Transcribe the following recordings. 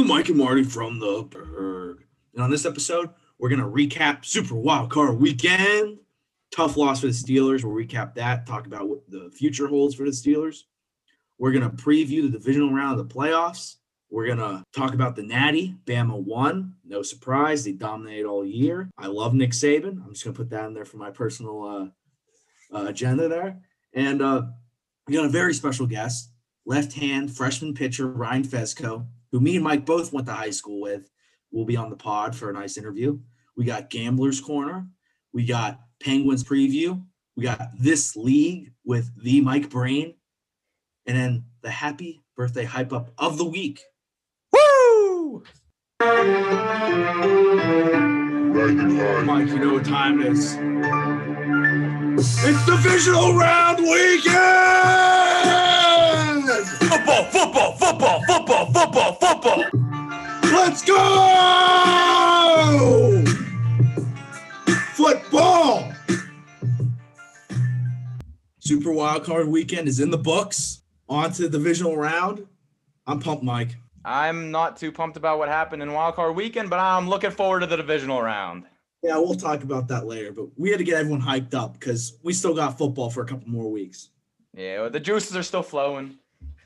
the Mike and Marty from the Burgh. And on this episode, we're going to recap Super Wild Card Weekend. Tough loss for the Steelers. We'll recap that, talk about what the future holds for the Steelers. We're going to preview the divisional round of the playoffs. We're going to talk about the Natty. Bama won. No surprise. They dominated all year. I love Nick Saban. I'm just going to put that in there for my personal uh, uh, agenda there. And uh, we got a very special guest, left hand freshman pitcher Ryan Fesco, who me and Mike both went to high school with. Will be on the pod for a nice interview. We got Gamblers Corner. We got Penguins Preview. We got This League with the Mike Brain. And then the happy birthday hype up of the week. Woo! Mike, you know what time it is. It's divisional round weekend! Football, football, football, football, football, football. Let's go! Football! Super Wild Card Weekend is in the books. On to the divisional round. I'm pumped, Mike. I'm not too pumped about what happened in wildcard weekend, but I'm looking forward to the divisional round. Yeah, we'll talk about that later, but we had to get everyone hyped up because we still got football for a couple more weeks. Yeah, well, the juices are still flowing.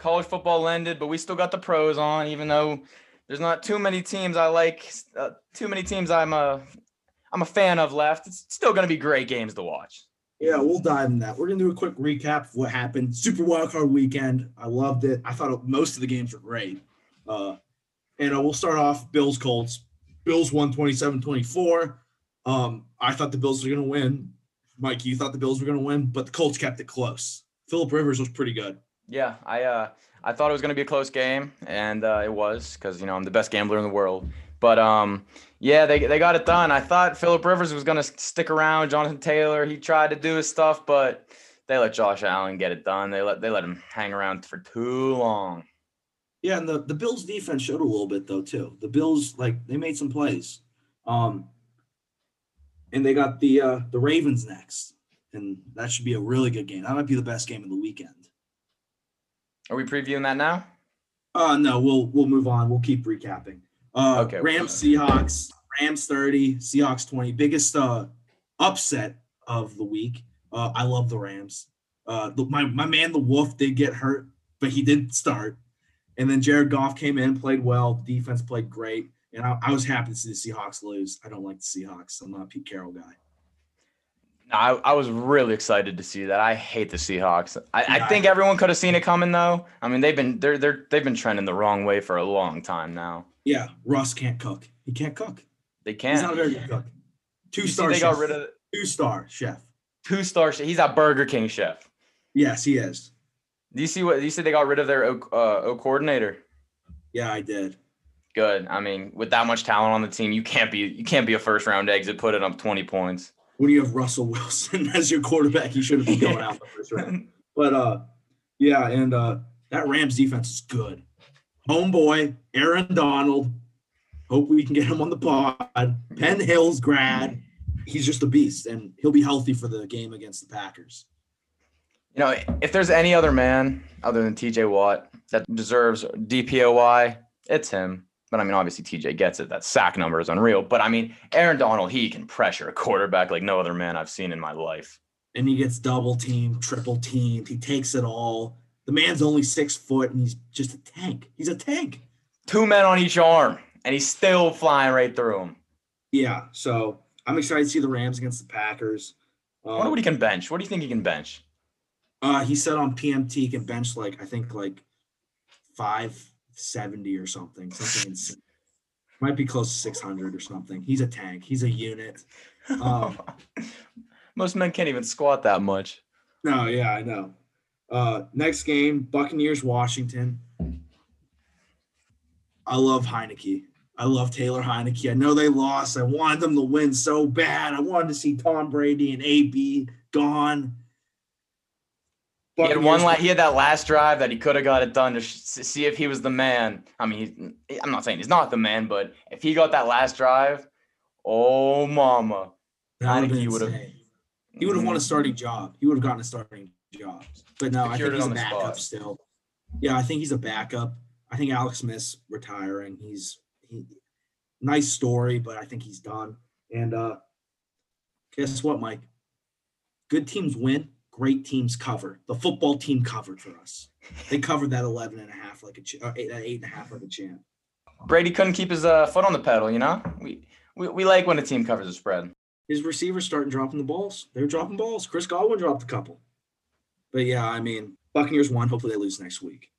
College football ended, but we still got the pros on, even though there's not too many teams I like. Uh, too many teams I'm a I'm a fan of left. It's still going to be great games to watch. Yeah, we'll dive in that. We're gonna do a quick recap of what happened. Super Wild Card Weekend. I loved it. I thought most of the games were great. Uh, and uh, we'll start off Bills Colts. Bills won 27-24. Um, I thought the Bills were gonna win. Mike, you thought the Bills were gonna win, but the Colts kept it close. Philip Rivers was pretty good. Yeah, I uh I thought it was going to be a close game, and uh, it was because you know I'm the best gambler in the world. But um, yeah, they they got it done. I thought Philip Rivers was going to stick around. Jonathan Taylor, he tried to do his stuff, but they let Josh Allen get it done. They let they let him hang around for too long. Yeah, and the, the Bills defense showed a little bit though too. The Bills like they made some plays. Um and they got the uh the Ravens next. And that should be a really good game. That might be the best game of the weekend. Are we previewing that now? Uh no, we'll we'll move on. We'll keep recapping. Uh Okay. Rams Seahawks, Rams 30, Seahawks 20. Biggest uh upset of the week. Uh I love the Rams. Uh the, my my man the Wolf did get hurt, but he did start. And then Jared Goff came in, played well, defense played great. And I, I was happy to see the Seahawks lose. I don't like the Seahawks. I'm not a Pete Carroll guy. I, I was really excited to see that. I hate the Seahawks. I, Yeah, I think I- everyone could have seen it coming though. I mean, they've been they're they're they've been trending the wrong way for a long time now. Yeah, Russ can't cook. He can't cook. They can't. He's not a very good cook. Two star. they chef. got rid of two star chef. two star. He's a Burger King chef. Yes, he is. Do you see what you said? They got rid of their O, uh, o coordinator. Yeah, I did. Good. I mean, with that much talent on the team, you can't be you can't be a first round exit putting up twenty points. When you have Russell Wilson as your quarterback, you shouldn't be going out the first round. But uh, yeah, and uh, that Rams defense is good. Homeboy, Aaron Donald. Hope we can get him on the pod. Penn Hills grad. He's just a beast, and he'll be healthy for the game against the Packers. You know, if there's any other man other than TJ Watt that deserves DPOY, it's him. But I mean, obviously TJ gets it. That sack number is unreal. But I mean, Aaron Donald, he can pressure a quarterback like no other man I've seen in my life. And he gets double teamed, triple teamed. He takes it all. The man's only six foot, and he's just a tank. He's a tank. Two men on each arm, and he's still flying right through him. Yeah, so I'm excited to see the Rams against the Packers. I wonder Um, what he can bench. What do you think he can bench? Uh, he said on PMT he can bench like I think like five seventy or something. Something might be close to six hundred or something. He's a tank. He's a unit. Um, Most men can't even squat that much. no, yeah, I know. Uh, next game, Buccaneers Washington. I love Heinicke. I love Taylor Heinicke. I know they lost. I wanted them to win so bad. I wanted to see Tom Brady and AB gone. He had one. Buccaneers- La- he had that last drive that he could have got it done to sh- see if he was the man. I mean, he, I'm not saying he's not the man, but if he got that last drive, oh mama, That would've Heinicke would've- He would have won a starting job. He would have gotten a starting job. But no, I think he's a backup spot. still. Yeah, I think he's a backup. I think Alex Smith's retiring. He's he nice story, but I think he's done. And uh guess what, Mike? Good teams win, great teams cover. The football team covered for us. They covered that 11 and a half like a ch- eight, eight and a half like a champ. Brady couldn't keep his uh, foot on the pedal. You know, we, we we like when a team covers a spread. His receivers starting dropping the balls. They were dropping balls. Chris Godwin dropped a couple. But yeah, I mean, Buccaneers won. Hopefully they lose next week.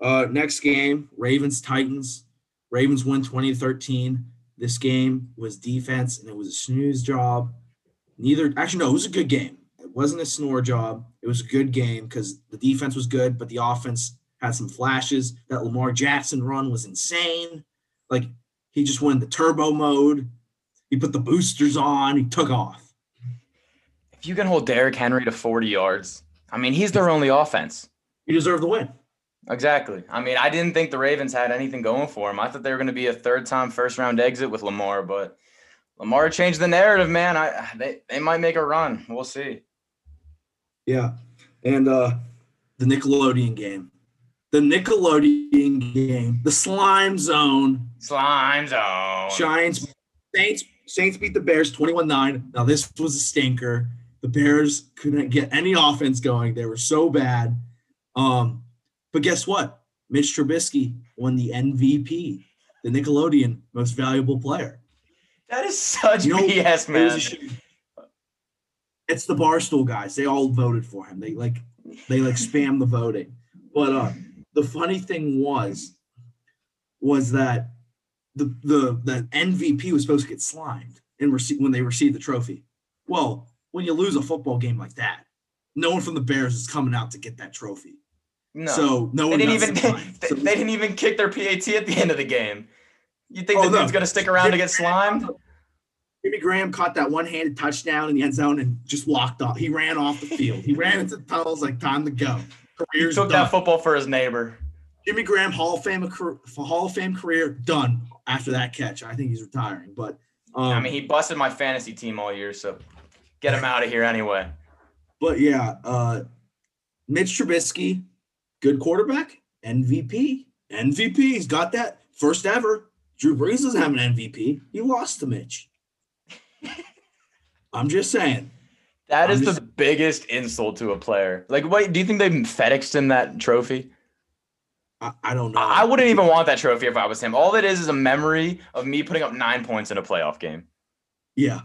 Uh, next game, Ravens Titans. Ravens win 20 to 13. This game was defense and it was a snooze job. Neither actually no, it was a good game. It wasn't a snore job. It was a good game because the defense was good, but the offense had some flashes. That Lamar Jackson run was insane. Like he just went the turbo mode. He put the boosters on. He took off. If you can hold Derrick Henry to 40 yards, I mean, he's their only offense. He deserved the win. Exactly. I mean, I didn't think the Ravens had anything going for him. I thought they were going to be a third time first round exit with Lamar, but Lamar changed the narrative, man. I they, they might make a run. We'll see. Yeah. And uh the Nickelodeon game. The Nickelodeon game. The slime zone. Slime zone. Giants Saints Saints beat the Bears 21-9. Now this was a stinker. The Bears couldn't get any offense going. They were so bad. Um, but guess what? Mitch Trubisky won the MVP, the Nickelodeon most valuable player. That is such You know, BS, It was man. It's the Barstool guys. They all voted for him. They like they like spam the voting. But uh the funny thing was was that the the the MVP was supposed to get slimed and receive when they received the trophy. Well, when you lose a football game like that, no one from the Bears is coming out to get that trophy. No. So no one they didn't even they, So- they didn't even kick their PAT at the end of the game. You think Oh, the no. dude's gonna stick around to get slimed? Jimmy Graham caught that one-handed touchdown in the end zone and just walked off. He ran off the field. He ran into the tunnels like time to go. He Career's took done. that football for his neighbor. Jimmy Graham Hall of Fame Hall of Fame career done after that catch. I think he's retiring, but um, I mean, he busted my fantasy team all year, so get him out of here anyway. but yeah, uh, Mitch Trubisky, good quarterback, MVP, MVP. He's got that first ever. Drew Brees doesn't have an MVP. He lost to Mitch. I'm just saying. That is the biggest insult to a player. Like, wait, do you think they FedExed him that trophy? I, I don't know. I I wouldn't even want that trophy if I was him. All it is is a memory of me putting up nine points in a playoff game. Yeah,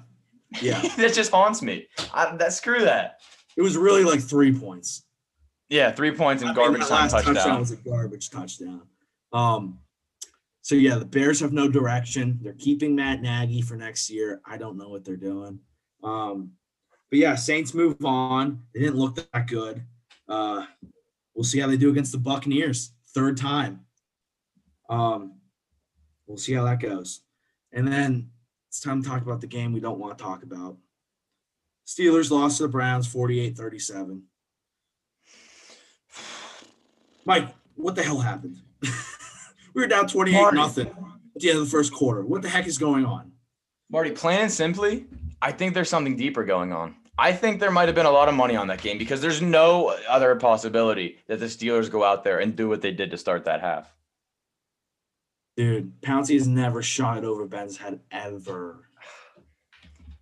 yeah. that just haunts me. I, that screw that. it was really like three points. Yeah, three points I and mean, garbage time touchdown touchdown. was a garbage touchdown. Um, so yeah, the Bears have no direction. They're keeping Matt Nagy for next year. I don't know what they're doing. Um, but yeah, Saints move on. They didn't look that good. Uh, we'll see how they do against the Buccaneers. Third time. Um, we'll see how that goes. And then it's time to talk about the game we don't want to talk about. Steelers lost to the Browns 48 37. Mike, what the hell happened? we were down 28 Marty. nothing at the end of the first quarter. What the heck is going on? Marty, plain and simply, I think there's something deeper going on. I think there might have been a lot of money on that game because there's no other possibility that the Steelers go out there and do what they did to start that half. Dude, Pouncey has never shot it over Ben's head ever.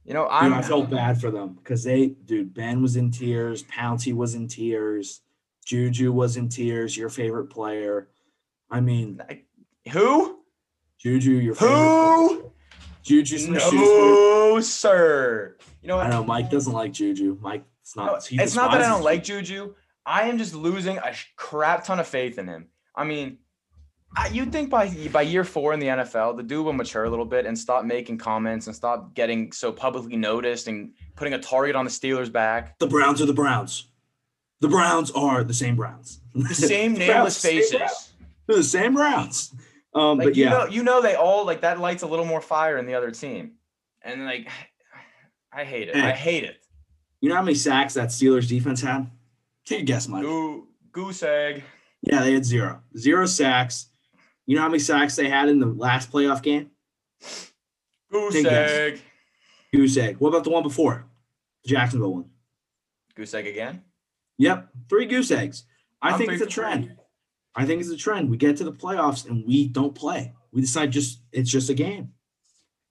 You know, I'm I felt bad for them because they, dude, Ben was in tears. Pouncey was in tears. Juju was in tears. Your favorite player. I mean, who? Juju, your. Who? Juju. No, sir. You know what? I know Mike doesn't like Juju. Mike, it's not. No, it's not that I don't like Juju. I am just losing a crap ton of faith in him. I mean, I, you'd think by by year four in the NFL, the dude will mature a little bit and stop making comments and stop getting so publicly noticed and putting a target on the Steelers' back. The Browns are the Browns. The Browns are the same Browns. The same nameless faces. The same Browns. Um, Like but you yeah, know, you know, they all like that lights a little more fire in the other team, and like, I hate it. I hate it. you know how many sacks that Steelers defense had? Take a guess, Mike. Goo, goose egg. Yeah, they had zero. Zero sacks. You know how many sacks they had in the last playoff game? Goose a guess. egg. Goose egg. What about the one before? The Jacksonville one. Goose egg again. Yep, three goose eggs. I I'm think it's a for three. I think it's a trend. We get to the playoffs and we don't play. We decide just it's just a game.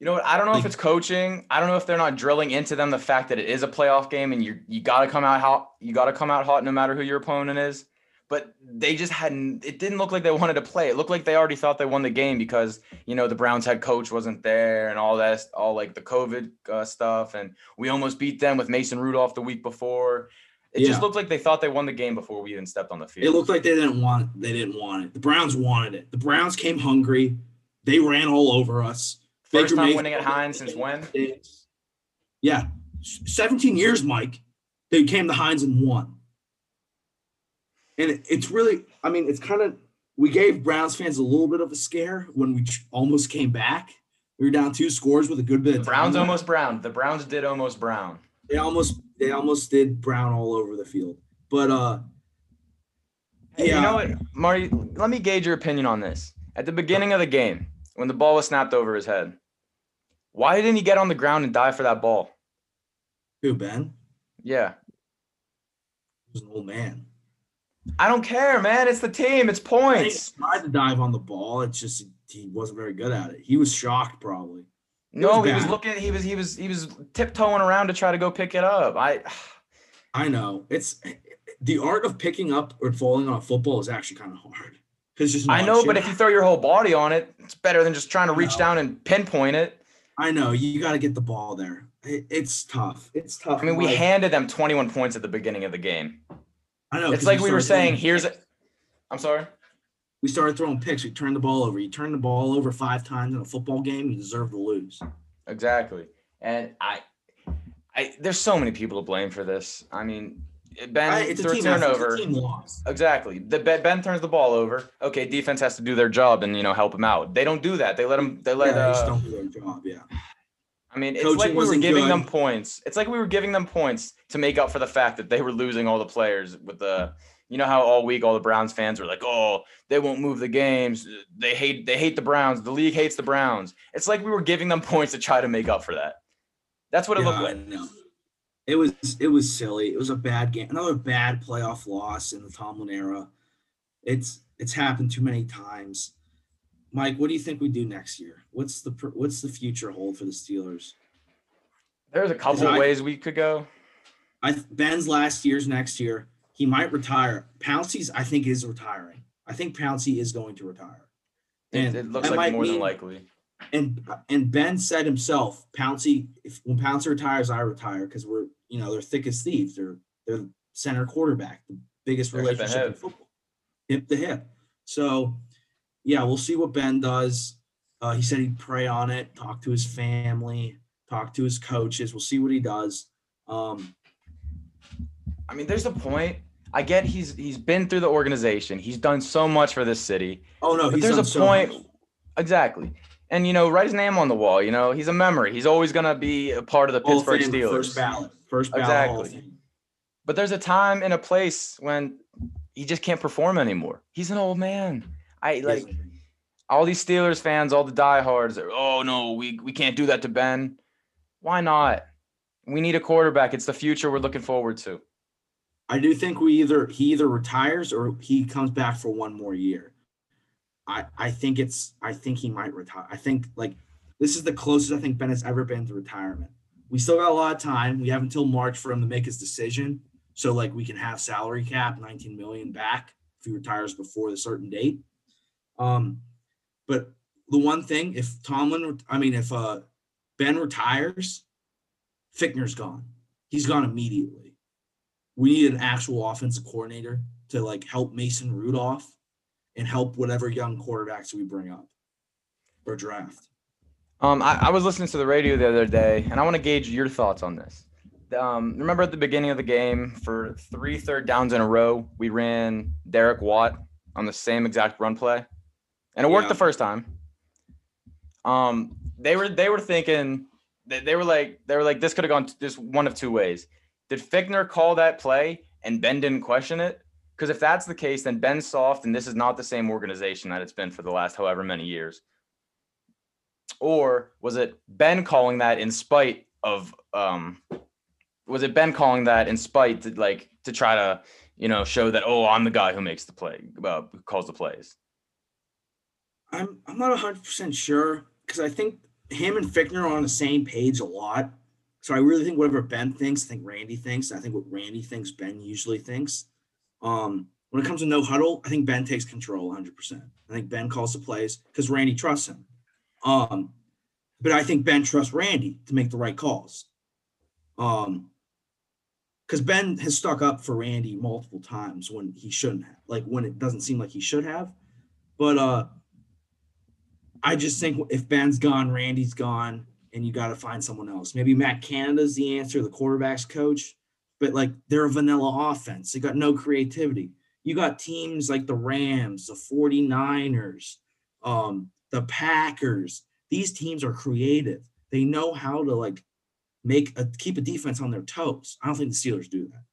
You know what? I don't know Like- if it's coaching. I don't know if they're not drilling into them the fact that it is a playoff game and you you got to come out hot. You got to come out hot no matter who your opponent is. But they just hadn't. It didn't look like they wanted to play. It looked like they already thought they won the game because you know the Browns head coach wasn't there and all that, all like the COVID uh, stuff. And we almost beat them with Mason Rudolph the week before. It Yeah. just looked like they thought they won the game before we even stepped on the field. It looked like they didn't want they didn't want it. The Browns wanted it. The Browns came hungry. They ran all over us. First Baker time Mayfield- winning at Heinz since when? Yeah, 17 years, Mike. They came to Heinz and won. And it- it's really, I mean, it's kind of we gave Browns fans a little bit of a scare when we almost came back. We were down two scores with a good bit The Browns almost brown. The Browns did almost brown. they almost they almost did Brown all over the field. But uh Yeah. You know what, Marty? Let me gauge your opinion on this. At the beginning of the game, when the ball was snapped over his head, why didn't he get on the ground and dive for that ball? who Ben? Yeah. He was an old man. I don't care, man. It's the team. It's points. He tried to dive on the ball. It's just he wasn't very good at it. He was shocked probably. No, was he was looking. He was. He was. He was tiptoeing around to try to go pick it up. I. I know. It's the art of picking up or falling on a football is actually kind of hard. Cause just I know, shit. but if you throw your whole body on it, it's better than just trying to reach down and pinpoint it. I know you got to get the ball there. It, it's tough. It's tough. I mean, we Like, handed them 21 points at the beginning of the game. I know. It's like we were saying. Here's. I'm sorry. We started throwing picks. We turned the ball over. You turn the ball over five times in a football game, you deserve to lose. Exactly. And I, I there's so many people to blame for this. I mean, Ben I, it's a threw a team turnover. It's a team loss. Exactly. The Ben, ben turns the ball over. Okay, defense has to do their job and you know help him out. They don't do that. They let them. They Yeah, let. just uh, don't do their job. Yeah. I mean, it's Coaching like we were giving them points. It's like we were giving them points to make up for the fact that they were losing all the players with the. You know how all week all the Browns fans were like, "Oh, they won't move the games. They hate. They hate the Browns. The league hates the Browns." It's like we were giving them points to try to make up for that. That's what it Yeah, looked like. know. It was it was silly. It was a bad game. Another bad playoff loss in the Tomlin era. It's it's happened too many times. Mike, what do you think we do next year? What's the what's the future hold for the Steelers? There's a couple I- ways we could go. I Ben's last year's next year. He might retire. Pouncey's I think is retiring. I think Pouncey is going to retire. It, And it looks like more than likely. and and Ben said himself, Pouncey, if when Pouncey retires, I retire because we're you know they're thick as thieves. They're they're center quarterback, the biggest They're relationship in football, hip to hip. So yeah, we'll see what Ben does. Uh, he said he'd pray on it, talk to his family, talk to his coaches. We'll see what he does. Um, I mean, there's a point. I get he's he's been through the organization. He's done so much for this city. oh no, there's done a so point- much. Exactly. And you know, write his name on the wall. You know, he's a memory. He's always gonna be a part of the Pittsburgh Steelers. first ballot, first ballot. Exactly. But there's a time and a place when he just can't perform anymore. He's an old man. I like all these Steelers fans, all the diehards. Are, oh no, we we can't do that to Ben. Why not? We need a quarterback. It's the future we're looking forward to. I do think we either he either retires or he comes back for one more year. I I think it's I think he might retire. I think like this is the closest I think Ben has ever been to retirement. We still got a lot of time. We have until March for him to make his decision. So like we can have salary cap 19 million back if he retires before the certain date. Um but the one thing if Tomlin I mean if uh Ben retires, Fichtner's gone. He's gone immediately we need an actual offensive coordinator to like help Mason Rudolph and help whatever young quarterbacks we bring up or draft. Um, I, I was listening to the radio the other day, and I want to gauge your thoughts on this. Um, remember at the beginning of the game, for three third downs in a row, we ran Derek Watt on the same exact run play, and it worked Yeah. the first time. Um, they were they were thinking they, they were like they were like this could have gone this one of two ways. Did Fichtner call that play and Ben didn't question it? Because if that's the case, then Ben's soft, and this is not the same organization that it's been for the last however many years. Or was it Ben calling that in spite of um was it Ben calling that in spite to like to try to you know, show that oh, I'm the guy who makes the play, uh, calls the plays? I'm I'm not hundred percent sure because I think him and Fichtner are on the same page a lot. So I really think whatever Ben thinks, I think Randy thinks. I think what Randy thinks, Ben usually thinks. Um, when it comes to no huddle, I think Ben takes control 100%. I think Ben calls the plays because Randy trusts him. Um, but I think Ben trusts Randy to make the right calls. Um, because Ben has stuck up for Randy multiple times when he shouldn't have, like when it doesn't seem like he should have. But uh, I just think if Ben's gone, Randy's gone, and you got to find someone else. Maybe Matt Canada's the answer, the quarterbacks coach, but like they're a vanilla offense. They got no creativity. You got teams like the Rams, the 49ers, um, the Packers. These teams are creative. They know how to like make a keep a defense on their toes. I don't think the Steelers do that.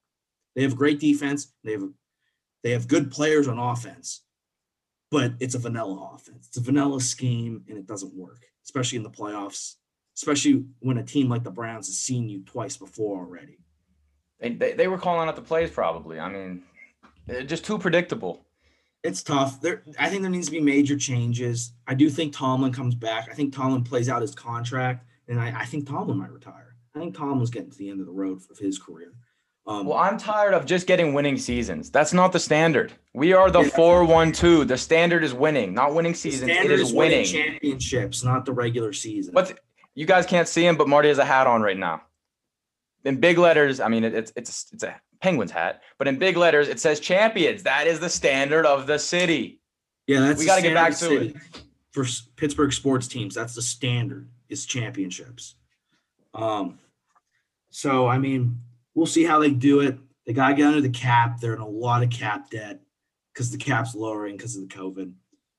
They have great defense. They have they have good players on offense, but it's a vanilla offense. It's a vanilla scheme, and it doesn't work, especially in the playoffs. Especially when a team like the Browns has seen you twice before already. They, they, they were calling out the plays probably. I mean, just too predictable. It's tough. There, I think there needs to be major changes. I do think Tomlin comes back. I think Tomlin plays out his contract, and I, I think Tomlin might retire. I think Tomlin's getting to the end of the road of his career. Um, well, I'm tired of just getting winning seasons. That's not the standard. We are the four one two. The standard is winning, not winning seasons. It is, is winning. winning championships, not the regular season. But you guys can't see him, but Marty has a hat on right now. In big letters, I mean, it, it's it's it's a Penguins hat, but in big letters it says champions. That is the standard of the city. Yeah, that's we got to get back to it. For Pittsburgh sports teams, that's the standard is championships. Um, so I mean, we'll see how they do it. They got to get under the cap. They're in a lot of cap debt because the cap's lowering because of the COVID.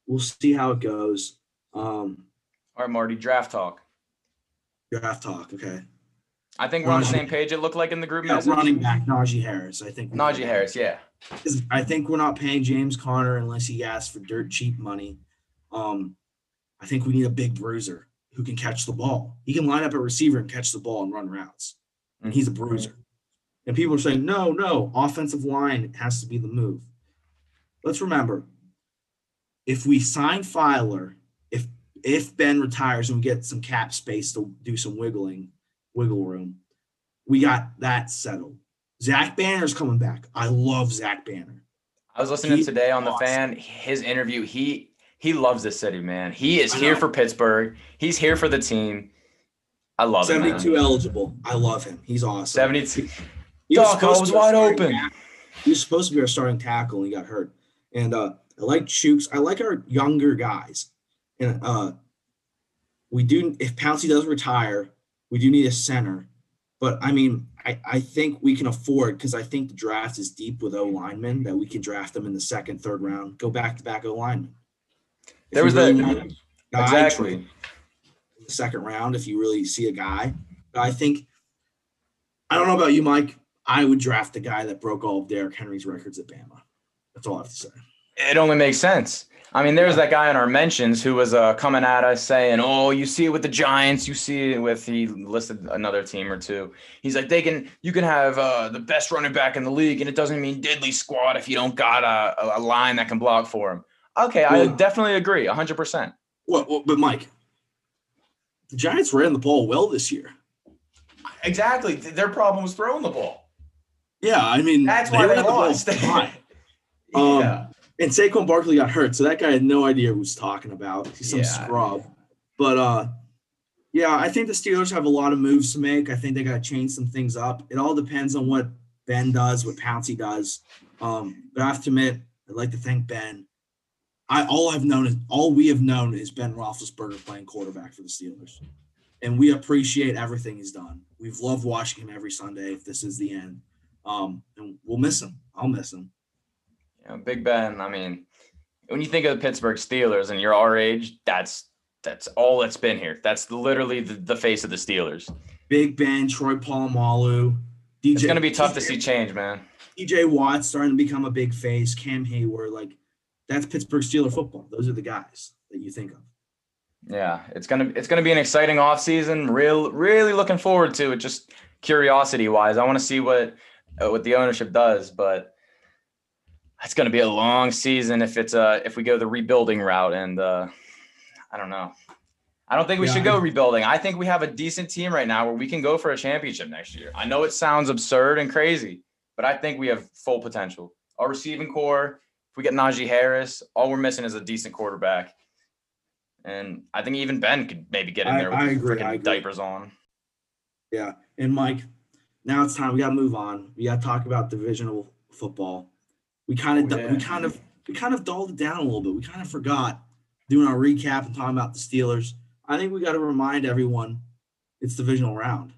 We'll see how it goes. Um, All right, Marty, draft talk. Draft talk. Okay. I think we're on the same page. It looked like in the group yeah, message. Running back Najee Harris. I think Najee Harris. Yeah. I think we're not paying James Conner unless he asks for dirt cheap money. Um, I think we need a big bruiser who can catch the ball. He can line up a receiver and catch the ball and run routes. And he's a bruiser. And people are saying, no, no, offensive line has to be the move. Let's remember, if we sign Feiler, if Ben retires and we get some cap space to do some wiggling, wiggle room, we got that settled. Zach Banner's coming back. I love Zach Banner. I was listening He's today on the fan, his interview. He he loves this city, man. He is here for Pittsburgh. He's here for the team. I love 72 72 eligible. I love him. He's awesome. 72. He was, Doc, was wide open. Tackle. He was supposed to be our starting tackle and he got hurt. And uh, I like Chuks. I like our younger guys. And uh, we do, if Pouncey does retire, we do need a center. But I mean, I, I think we can afford because I think the draft is deep with O linemen that we can draft them in the second, third round, go back to back O linemen. There was really that exactly the second round if you really see a guy. But I think I don't know about you, Mike. I would draft the guy that broke all of Derrick Henry's records at Bama. That's all I have to say. It only makes sense. I mean, there's that guy in our mentions who was uh, coming at us saying, "Oh, you see it with the Giants, you see it with." He listed another team or two. He's like, "They can, you can have uh, the best running back in the league, and it doesn't mean diddly squat if you don't got a, a line that can block for him." Okay, well, I definitely agree, hundred percent. Well, but Mike, the Giants ran the ball well this year. Exactly, their problem was throwing the ball. Yeah, I mean that's why they, they lost. The um, yeah. And Saquon Barkley got hurt, so that guy had no idea who was talking about. He's some yeah. scrub. But uh, yeah, I think the Steelers have a lot of moves to make. I think they got to change some things up. It all depends on what Ben does, what Pouncey does. Um, but I have to admit, I'd like to thank Ben. I all I've known is all we have known is Ben Roethlisberger playing quarterback for the Steelers, and we appreciate everything he's done. We've loved watching him every Sunday. If this is the end, um, and we'll miss him. I'll miss him. Yeah, Big Ben. I mean, when you think of the Pittsburgh Steelers and you're our age, that's that's all that's been here. That's literally the, the face of the Steelers. Big Ben, Troy Polamalu, DJ. It's gonna be tough DJ, to see change, man. DJ Watt starting to become a big face. Cam Hayward, like that's Pittsburgh Steeler football. Those are the guys that you think of. Yeah, it's gonna it's gonna be an exciting offseason. Real really looking forward to it. Just curiosity wise, I want to see what uh, what the ownership does. But it's going to be a long season if it's uh if we go the rebuilding route and uh I don't know. I don't think we Yeah, should go rebuilding. I think we have a decent team right now where we can go for a championship next year. I know it sounds absurd and crazy, but I think we have full potential. Our receiving core, if we get Najee Harris, all we're missing is a decent quarterback. And I think even Ben could maybe get in I- there with I agree, I agree. diapers on. Yeah. And Mike, now it's time. We got to move on. We got to talk about divisional football. We kind of, Oh, we kind of, we kind of dulled it down a little bit. We kind of forgot doing our recap and talking about the Steelers. I think we got to remind everyone it's divisional round.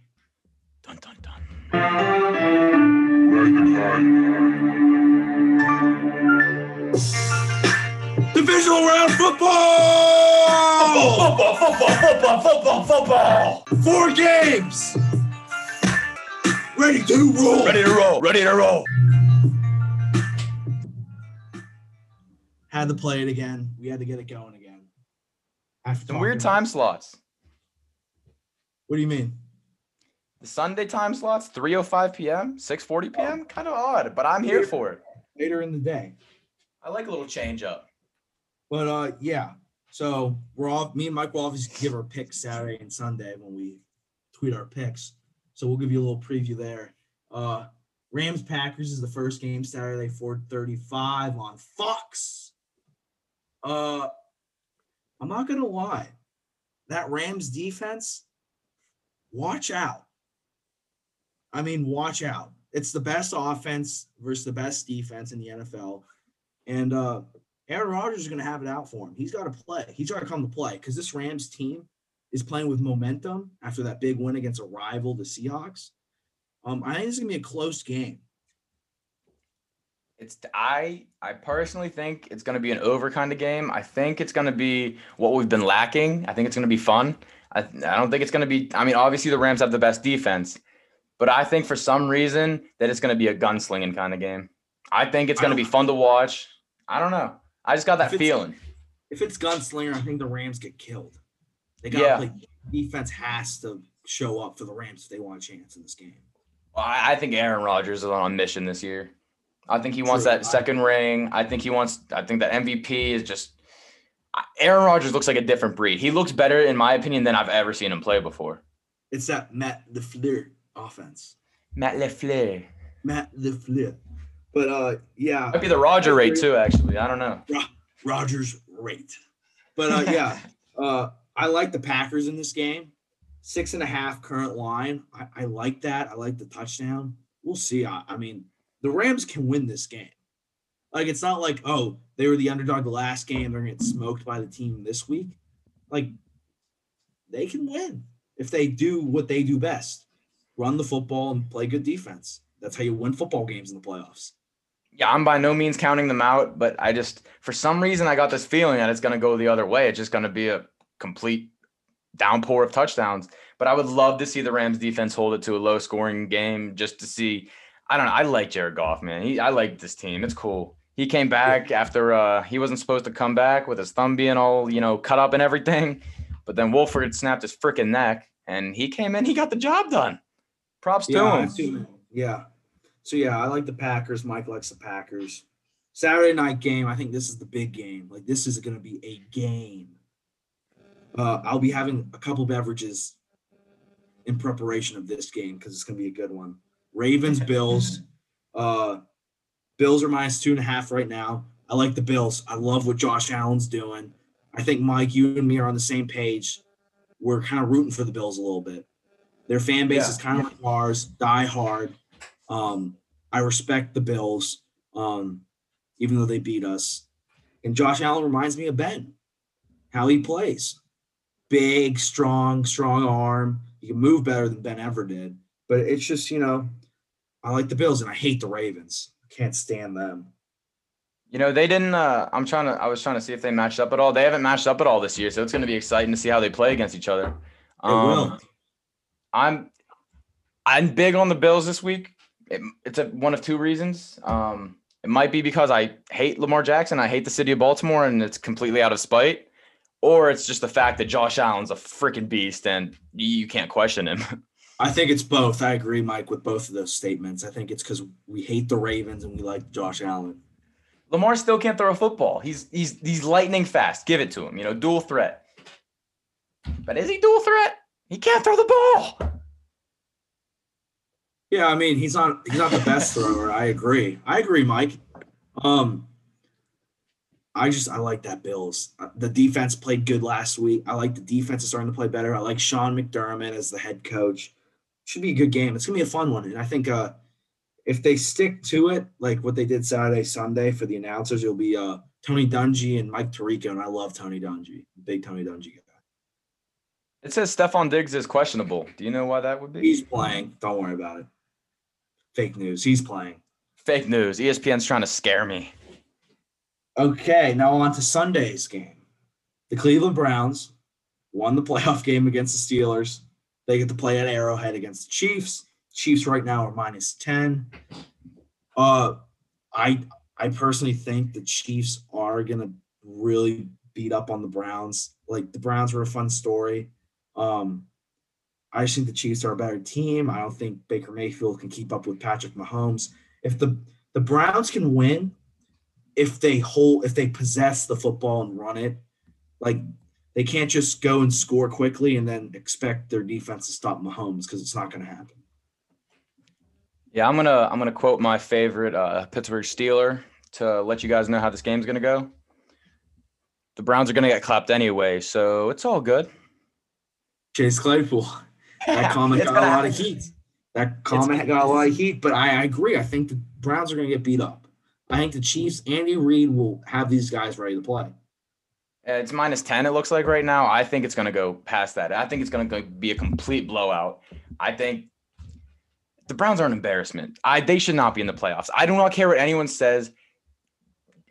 Dun dun dun. Divisional round football. Football, football, football, football, football. Four games. Ready to roll. Ready to roll. Ready to roll. Had to play it again. We had to get it going again. After Some weird talking about- time slots. What do you mean? The Sunday time slots, 3:05 p.m., 6:40 p.m. Kind of odd, but I'm here Weird. for it. Later in the day. I like a little change up. But uh, yeah. So we're all me and Mike will obviously give our picks Saturday and Sunday when we tweet our picks. So we'll give you a little preview there. Uh, Rams Packers is the first game Saturday, 4:35 on Fox. Uh, I'm not gonna lie, that Rams defense, watch out. I mean, watch out. It's the best offense versus the best defense in the NFL. And uh Aaron Rodgers is going to have it out for him. He's got to play. He's got to come to play because this Rams team is playing with momentum after that big win against a rival, the Seahawks. Um, I think it's going to be a close game. It's I I personally think it's going to be an over kind of game. I think it's going to be what we've been lacking. I think it's going to be fun. I, I don't think it's going to be. I mean, obviously the Rams have the best defense, but I think for some reason that it's going to be a gunslinging kind of game. I think it's going to be fun to watch. I don't know. I just got that it's- feeling. If it's gunslinger, I think the Rams get killed. They got to Yeah. play. Defense has to show up for the Rams if they want a chance in this game. I, I think Aaron Rodgers is on a mission this year. I think he wants True. that second ring. I think he wants. I think that MVP is just. Aaron Rodgers looks like a different breed. He looks better, in my opinion, than I've ever seen him play before. It's that Matt the Fleur offense. Matt Lafleur. Matt the Fleur. But uh, yeah, Might be the Roger rate too. Actually, I don't know. Rogers rate. But uh, yeah, uh, I like the Packers in this game. Six and a half current line. I, I like that. I like the touchdown. We'll see. I, I mean, the Rams can win this game. Like it's not like oh they were the underdog the last game. They're gonna get smoked by the team this week. Like they can win if they do what they do best: run the football and play good defense. That's how you win football games in the playoffs. Yeah, I'm by no means counting them out, but I just for some reason I got this feeling that it's to go the other way. It's just to be a complete downpour of touchdowns. But I would love to see the Rams defense hold it to a low scoring game just to see. I don't know. I like Jared Goff, man. He, I like this team. It's cool. He came back after uh, he wasn't supposed to come back with his thumb being all you know cut up and everything, but then Wolford snapped his freaking neck and he came in. He got the job done. Props to Yeah, him. Too. yeah. So yeah, I like the Packers. Mike likes the Packers. Saturday night game. I think this is the big game. Like this is going to be a game. Uh, I'll be having a couple beverages in preparation of this game because it's going to be a good one. Ravens, Bills. Uh, Bills are minus two and a half right now. I like the Bills. I love what Josh Allen's doing. I think Mike, you and me are on the same page. We're kind of rooting for the Bills a little bit. Their fan base Yeah. is kind of like ours, die hard. Um, I respect the Bills, um, even though they beat us. And Josh Allen reminds me of Ben, how he plays. Big, strong, strong arm. He can move better than Ben ever did. But it's just, you know, I like the Bills and I hate the Ravens. I can't stand them. You know, they didn't. Uh, I'm trying to. I was trying to see if they matched up at all. They haven't matched up at all this year, so it's going to be exciting to see how they play against each other. They will. Um, I'm, I'm big on the Bills this week. It, it's a, one of two reasons. Um, it might be because I hate Lamar Jackson. I hate the city of Baltimore, and it's completely out of spite, or it's just the fact that Josh Allen's a freaking beast, and you can't question him. I think it's both. I agree, Mike, with both of those statements. I think it's because we hate the Ravens and we like Josh Allen. Lamar still can't throw a football. He's he's he's lightning fast. Give it to him. You know, dual threat. But is he dual threat? He can't throw the ball. Yeah, I mean he's not he's not the best thrower. I agree. I agree, Mike. Um, I just I like that Bills. The defense played good last week. I like the defense is starting to play better. I like Sean McDermott as the head coach. Should be a good game. It's gonna be a fun one, and I think uh, if they stick to it, like what they did Saturday, Sunday for the announcers, it'll be uh Tony Dungy and Mike Tirico, and I love Tony Dungy, big Tony Dungy guy. It says Stefon Diggs is questionable. Do you know why that would be? He's playing. Don't worry about it. Fake news. He's playing. Fake news. ESPN's trying to scare me. Okay, now on to Sunday's game. The Cleveland Browns won the playoff game against the Steelers. They get to play at Arrowhead against the Chiefs. Chiefs right now are minus 10. Uh I I personally think the Chiefs are gonna really beat up on the Browns. Like the Browns were a fun story. Um I just think the Chiefs are a better team. I don't think Baker Mayfield can keep up with Patrick Mahomes. If the the Browns can win, if they hold if they possess the football and run it like they can't just go and score quickly and then expect their defense to stop Mahomes because it's not going to happen. Yeah, I'm gonna I'm gonna quote my favorite uh, Pittsburgh Steeler to let you guys know how this game's gonna go. The Browns are gonna get clapped anyway, so it's all good. Chase Claypool, that comment got a gonna lot of heat. That comment got a lot of heat, but I, I agree. I think the Browns are going to get beat up. I think the Chiefs, Andy Reid will have these guys ready to play. It's minus 10, it looks like right now. I think it's going to go past that. I think it's going to be a complete blowout. I think the Browns are an embarrassment. I They should not be in the playoffs. I do not care what anyone says.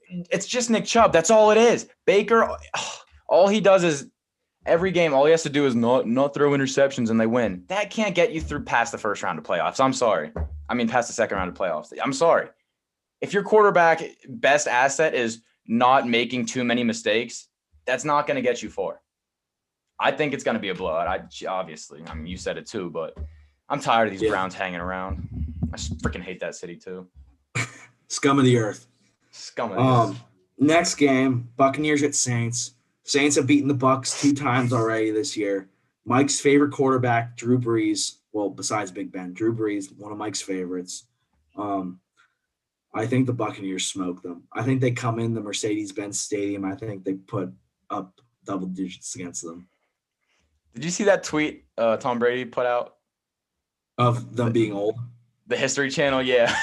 It's just Nick Chubb. That's all it is. Baker, all he does is every game, all he has to do is not, not throw interceptions and they win. That can't get you through past the first round of playoffs. I'm sorry. I mean, past the second round of playoffs. I'm sorry. If your quarterback best asset is not making too many mistakes, that's not going to get you far. I think it's going to be a blowout. I obviously, I mean, you said it too, but I'm tired of these Yeah. Browns hanging around. I freaking hate that city too. Scum of the earth. Scum of the Um, earth. next game, Buccaneers at Saints. Saints have beaten the Bucks two times already this year. Mike's favorite quarterback, Drew Brees. Well, besides Big Ben, Drew Brees, one of Mike's favorites. Um, I think the Buccaneers smoke them. I think they come in the Mercedes-Benz Stadium. I think they put up double digits against them Did you see that tweet uh, Tom Brady put out? of them being old. The History Channel, yeah.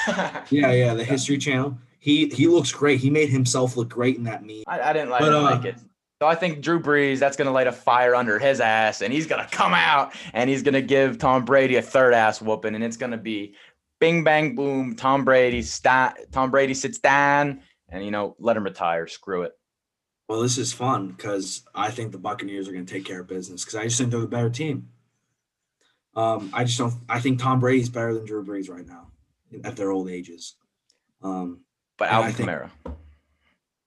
Yeah, yeah, the History Channel. He he looks great. He made himself look great in that meme. I, I didn't like, it. I But, uh, like it. So I think Drew Brees, that's going to light a fire under his ass, and he's going to come out and he's going to give Tom Brady a third ass whooping, and it's going to be bing bang boom. Tom Brady, sta- Tom Brady sits down, and you know, let him retire. Screw it. Well, this is fun because I think the Buccaneers are going to take care of business because I just think they're the better team. Um, I just don't. I think Tom Brady's better than Drew Brees right now at their old ages. Um, But Alvin think- Kamara.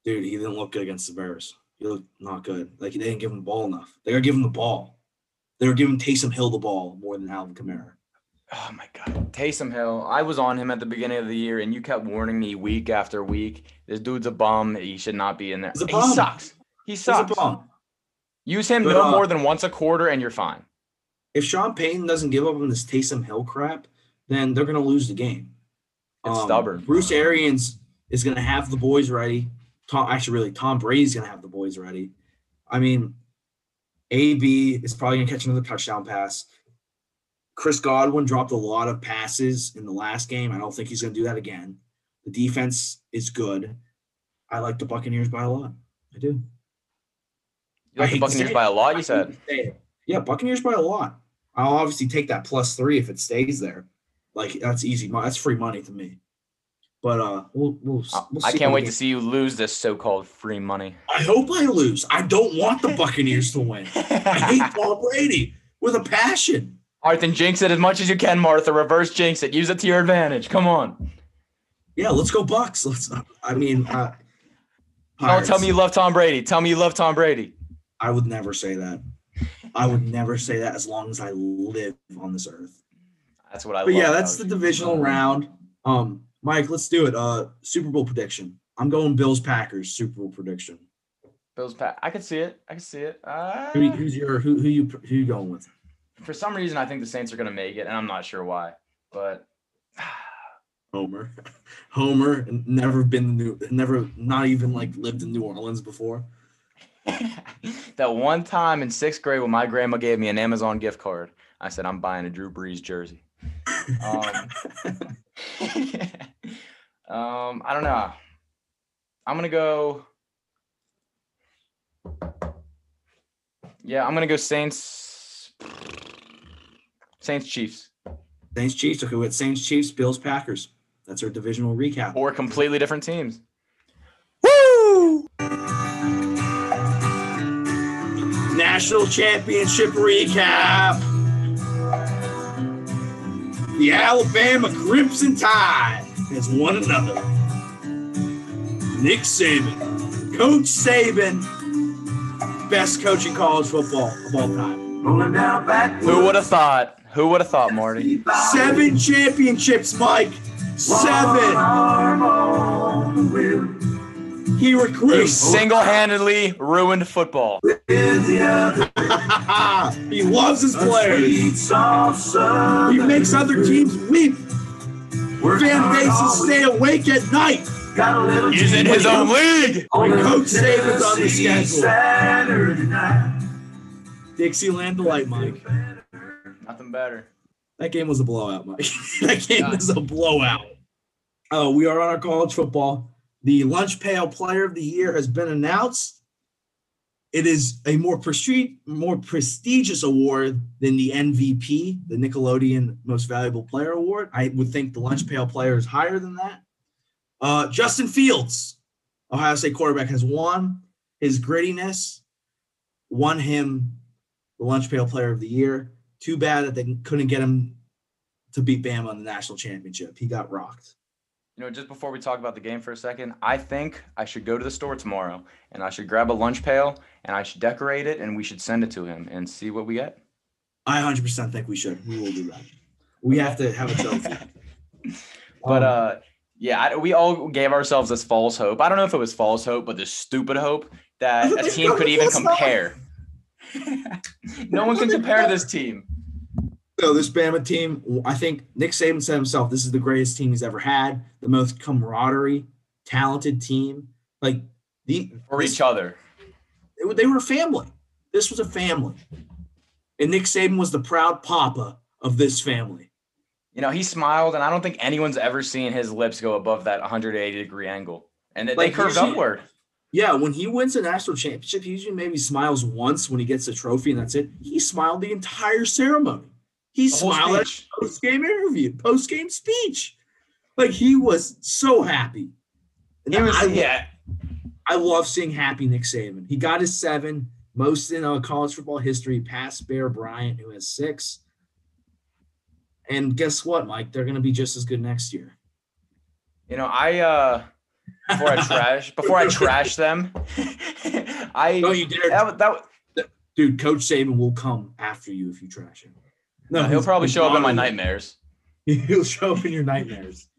dude, he didn't look good against the Bears. He looked not good. Like they didn't give him the ball enough. They were giving him the ball. They were giving Taysom Hill the ball more than Alvin Kamara. Oh my God, Taysom Hill. I was on him at the beginning of the year, and you kept warning me week after week. This dude's a bum. He should not be in there. He sucks. He He's a sucks. bum. Use him But, no uh, more than once a quarter, and you're fine. If Sean Payton doesn't give up on this Taysom Hill crap, then they're going to lose the game. It's stubborn. Bruce Arians is going to have the boys ready. Tom, actually, really, Tom Brady's going to have the boys ready. I mean, AB is probably going to catch another touchdown pass. Chris Godwin dropped a lot of passes in the last game. I don't think he's going to do that again. The defense is good. I like the Buccaneers by a lot. I do. You like the Buccaneers by a lot, you said. to say it. Yeah, Buccaneers by a lot. I'll obviously take that plus three if it stays there. Like that's easy. That's free money to me. But uh, we'll we'll. We'll I can't wait to see you lose this so-called free money. I hope I lose. I don't want the Buccaneers to win. I hate Paul Brady with a passion. All right, then jinx it as much as you can, Martha. Reverse jinx it. Use it to your advantage. Come on. Yeah, let's go Bucks. Let's. I mean, uh, Don't tell me you love Tom Brady. Tell me you love Tom Brady. I would never say that. I would never say that as long as I live on this earth. That's what I But love. yeah, that's the divisional round. Um, Mike, let's do it. Uh, Super Bowl prediction. I'm going Bills Packers Super Bowl prediction. Bills Pack. I can see it. I can see it. Uh, Who, who's your who who you who you going with? For some reason, I think the Saints are going to make it, and I'm not sure why. But Homer. Homer never been New never not even like lived in New Orleans before. that one time in sixth grade when my grandma gave me an Amazon gift card, I said I'm buying a Drew Brees jersey. Um, um, I don't know. I'm gonna go. Yeah, I'm gonna go Saints. Saints Chiefs. Saints Chiefs. Okay, with Saints Chiefs, Bills Packers. That's our divisional recap. Or completely different teams. Woo! National Championship recap. The Alabama Crimson Tide has won another. Nick Saban, Coach Saban, best coach in college football of all time. Who would have thought? Who would have thought, Marty? Seven championships, Mike. Seven. He He recruits. single-handedly ruined football. he loves his players. He makes other teams weep. Fan bases stay awake at night. He's in his own league. When Coach Saban's on the schedule. Dixieland delight, Mike. Nothing better. That game was a blowout, Mike. that game was a blowout. Oh, we are on our college football. The lunch pail player of the year has been announced. It is a more prestige, more prestigious award than the MVP, the Nickelodeon Most Valuable Player Award. I would think the lunch pail player is higher than that. Uh, Justin Fields, Ohio State quarterback, has won. His grittiness won him the lunch pail player of the year. Too bad that they couldn't get him to beat Bama in the national championship. He got rocked. You know, just before we talk about the game for a second, I think I should go to the store tomorrow and I should grab a lunch pail and I should decorate it and we should send it to him and see what we get. I 100% think we should. We will do that. We have to have a trophy. But uh, yeah, I, we all gave ourselves this false hope. I don't know if it was false hope, but this stupid hope that a team could even compare. No one can compare this team. So this Bama team, I think Nick Saban said himself, this is the greatest team he's ever had, the most camaraderie, talented team. Like the For this- each other. it- they were a family. This was a family. And Nick Saban was the proud papa of this family. You know, he smiled, and I don't think anyone's ever seen his lips go above that 180 degree angle. And they, they curved upward. Yeah, when he wins a national championship, he usually maybe smiles once when he gets a trophy and that's it. He smiled the entire ceremony. He smiled at speech. post game interview, post game speech. Like he was so happy. And He was, I, yeah. I love seeing happy Nick Saban. He got his seven, most in uh, college football history, past Bear Bryant, who has six. And guess what, Mike? They're going to be just as good next year. You know, I uh before I trash before I trash them, I Don't you dare, that, wa- that dude. Coach Saban will come after you if you trash him. no, he'll probably show up in my nightmares. He'll show up in your nightmares.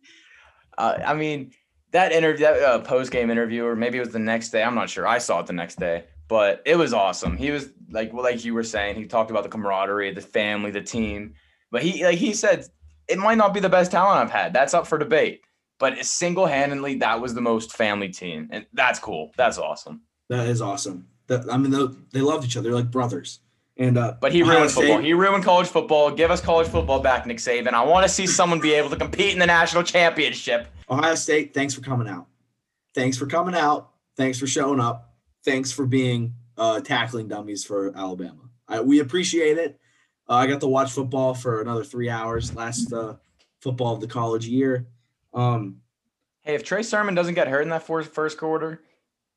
Uh, I mean, that interview, that uh, post game interview, or maybe it was the next day. I'm not sure. I saw it the next day, but it was awesome. He was like, well, like you were saying, he talked about the camaraderie, the family, the team. But he, like he said, it might not be the best talent I've had. That's up for debate. But single handedly, that was the most family team, and that's cool. That's awesome. That is awesome. That, I mean, they, they loved each other. They're like brothers. And uh, But he Ohio ruined football. State- He ruined college football. Give us college football back, Nick Saban. I want to see someone be able to compete in the national championship. Ohio State, thanks for coming out. Thanks for coming out. Thanks for showing up. Thanks for being uh, tackling dummies for Alabama. I, we appreciate it. Uh, I got to watch football for another three hours last uh, football of the college year. Um, Hey, if Trey Sermon doesn't get hurt in that first first quarter,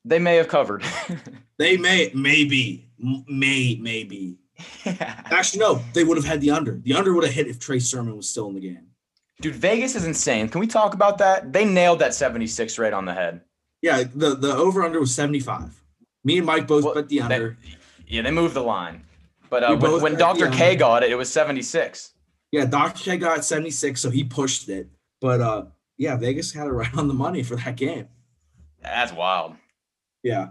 they may have covered. they may, maybe, may, maybe. Actually, no, they would have had the under. The under would have hit if Trey Sermon was still in the game. Dude, Vegas is insane. Can we talk about that? They nailed that 76 right on the head. Yeah, the, the over under was 75. Me and Mike both Well, bet the they- under. Yeah, they moved the line. But uh, when, when Dr. K got it, it was 76. Yeah, Dr. K got 76, so he pushed it. But uh yeah, Vegas had it right on the money for that game. That's wild. Yeah.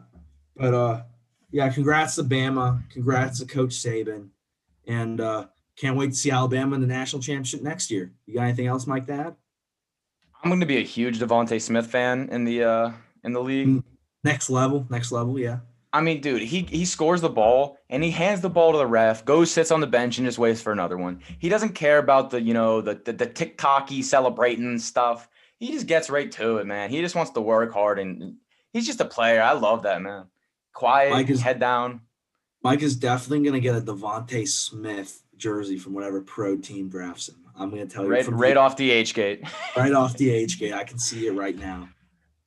But uh yeah, congrats to Bama. Congrats to Coach Saban. And uh can't wait to see Alabama in the national championship next year. You got anything else, Mike, to add? I'm going to be a huge DeVonta Smith fan in the uh in the league. Mm. Next level, next level, yeah. I mean, dude, he he scores the ball and he hands the ball to the ref, goes sits on the bench and just waits for another one. He doesn't care about the you know the the, the TikToky celebrating stuff. He just gets right to it, man. He just wants to work hard and he's just a player. I love that man. Quiet, Mike is- head down. Mike is definitely gonna get a DeVonta Smith jersey from whatever pro team drafts him. I'm gonna tell you Right, right off the H gate. right off the age gate. I can see it right now.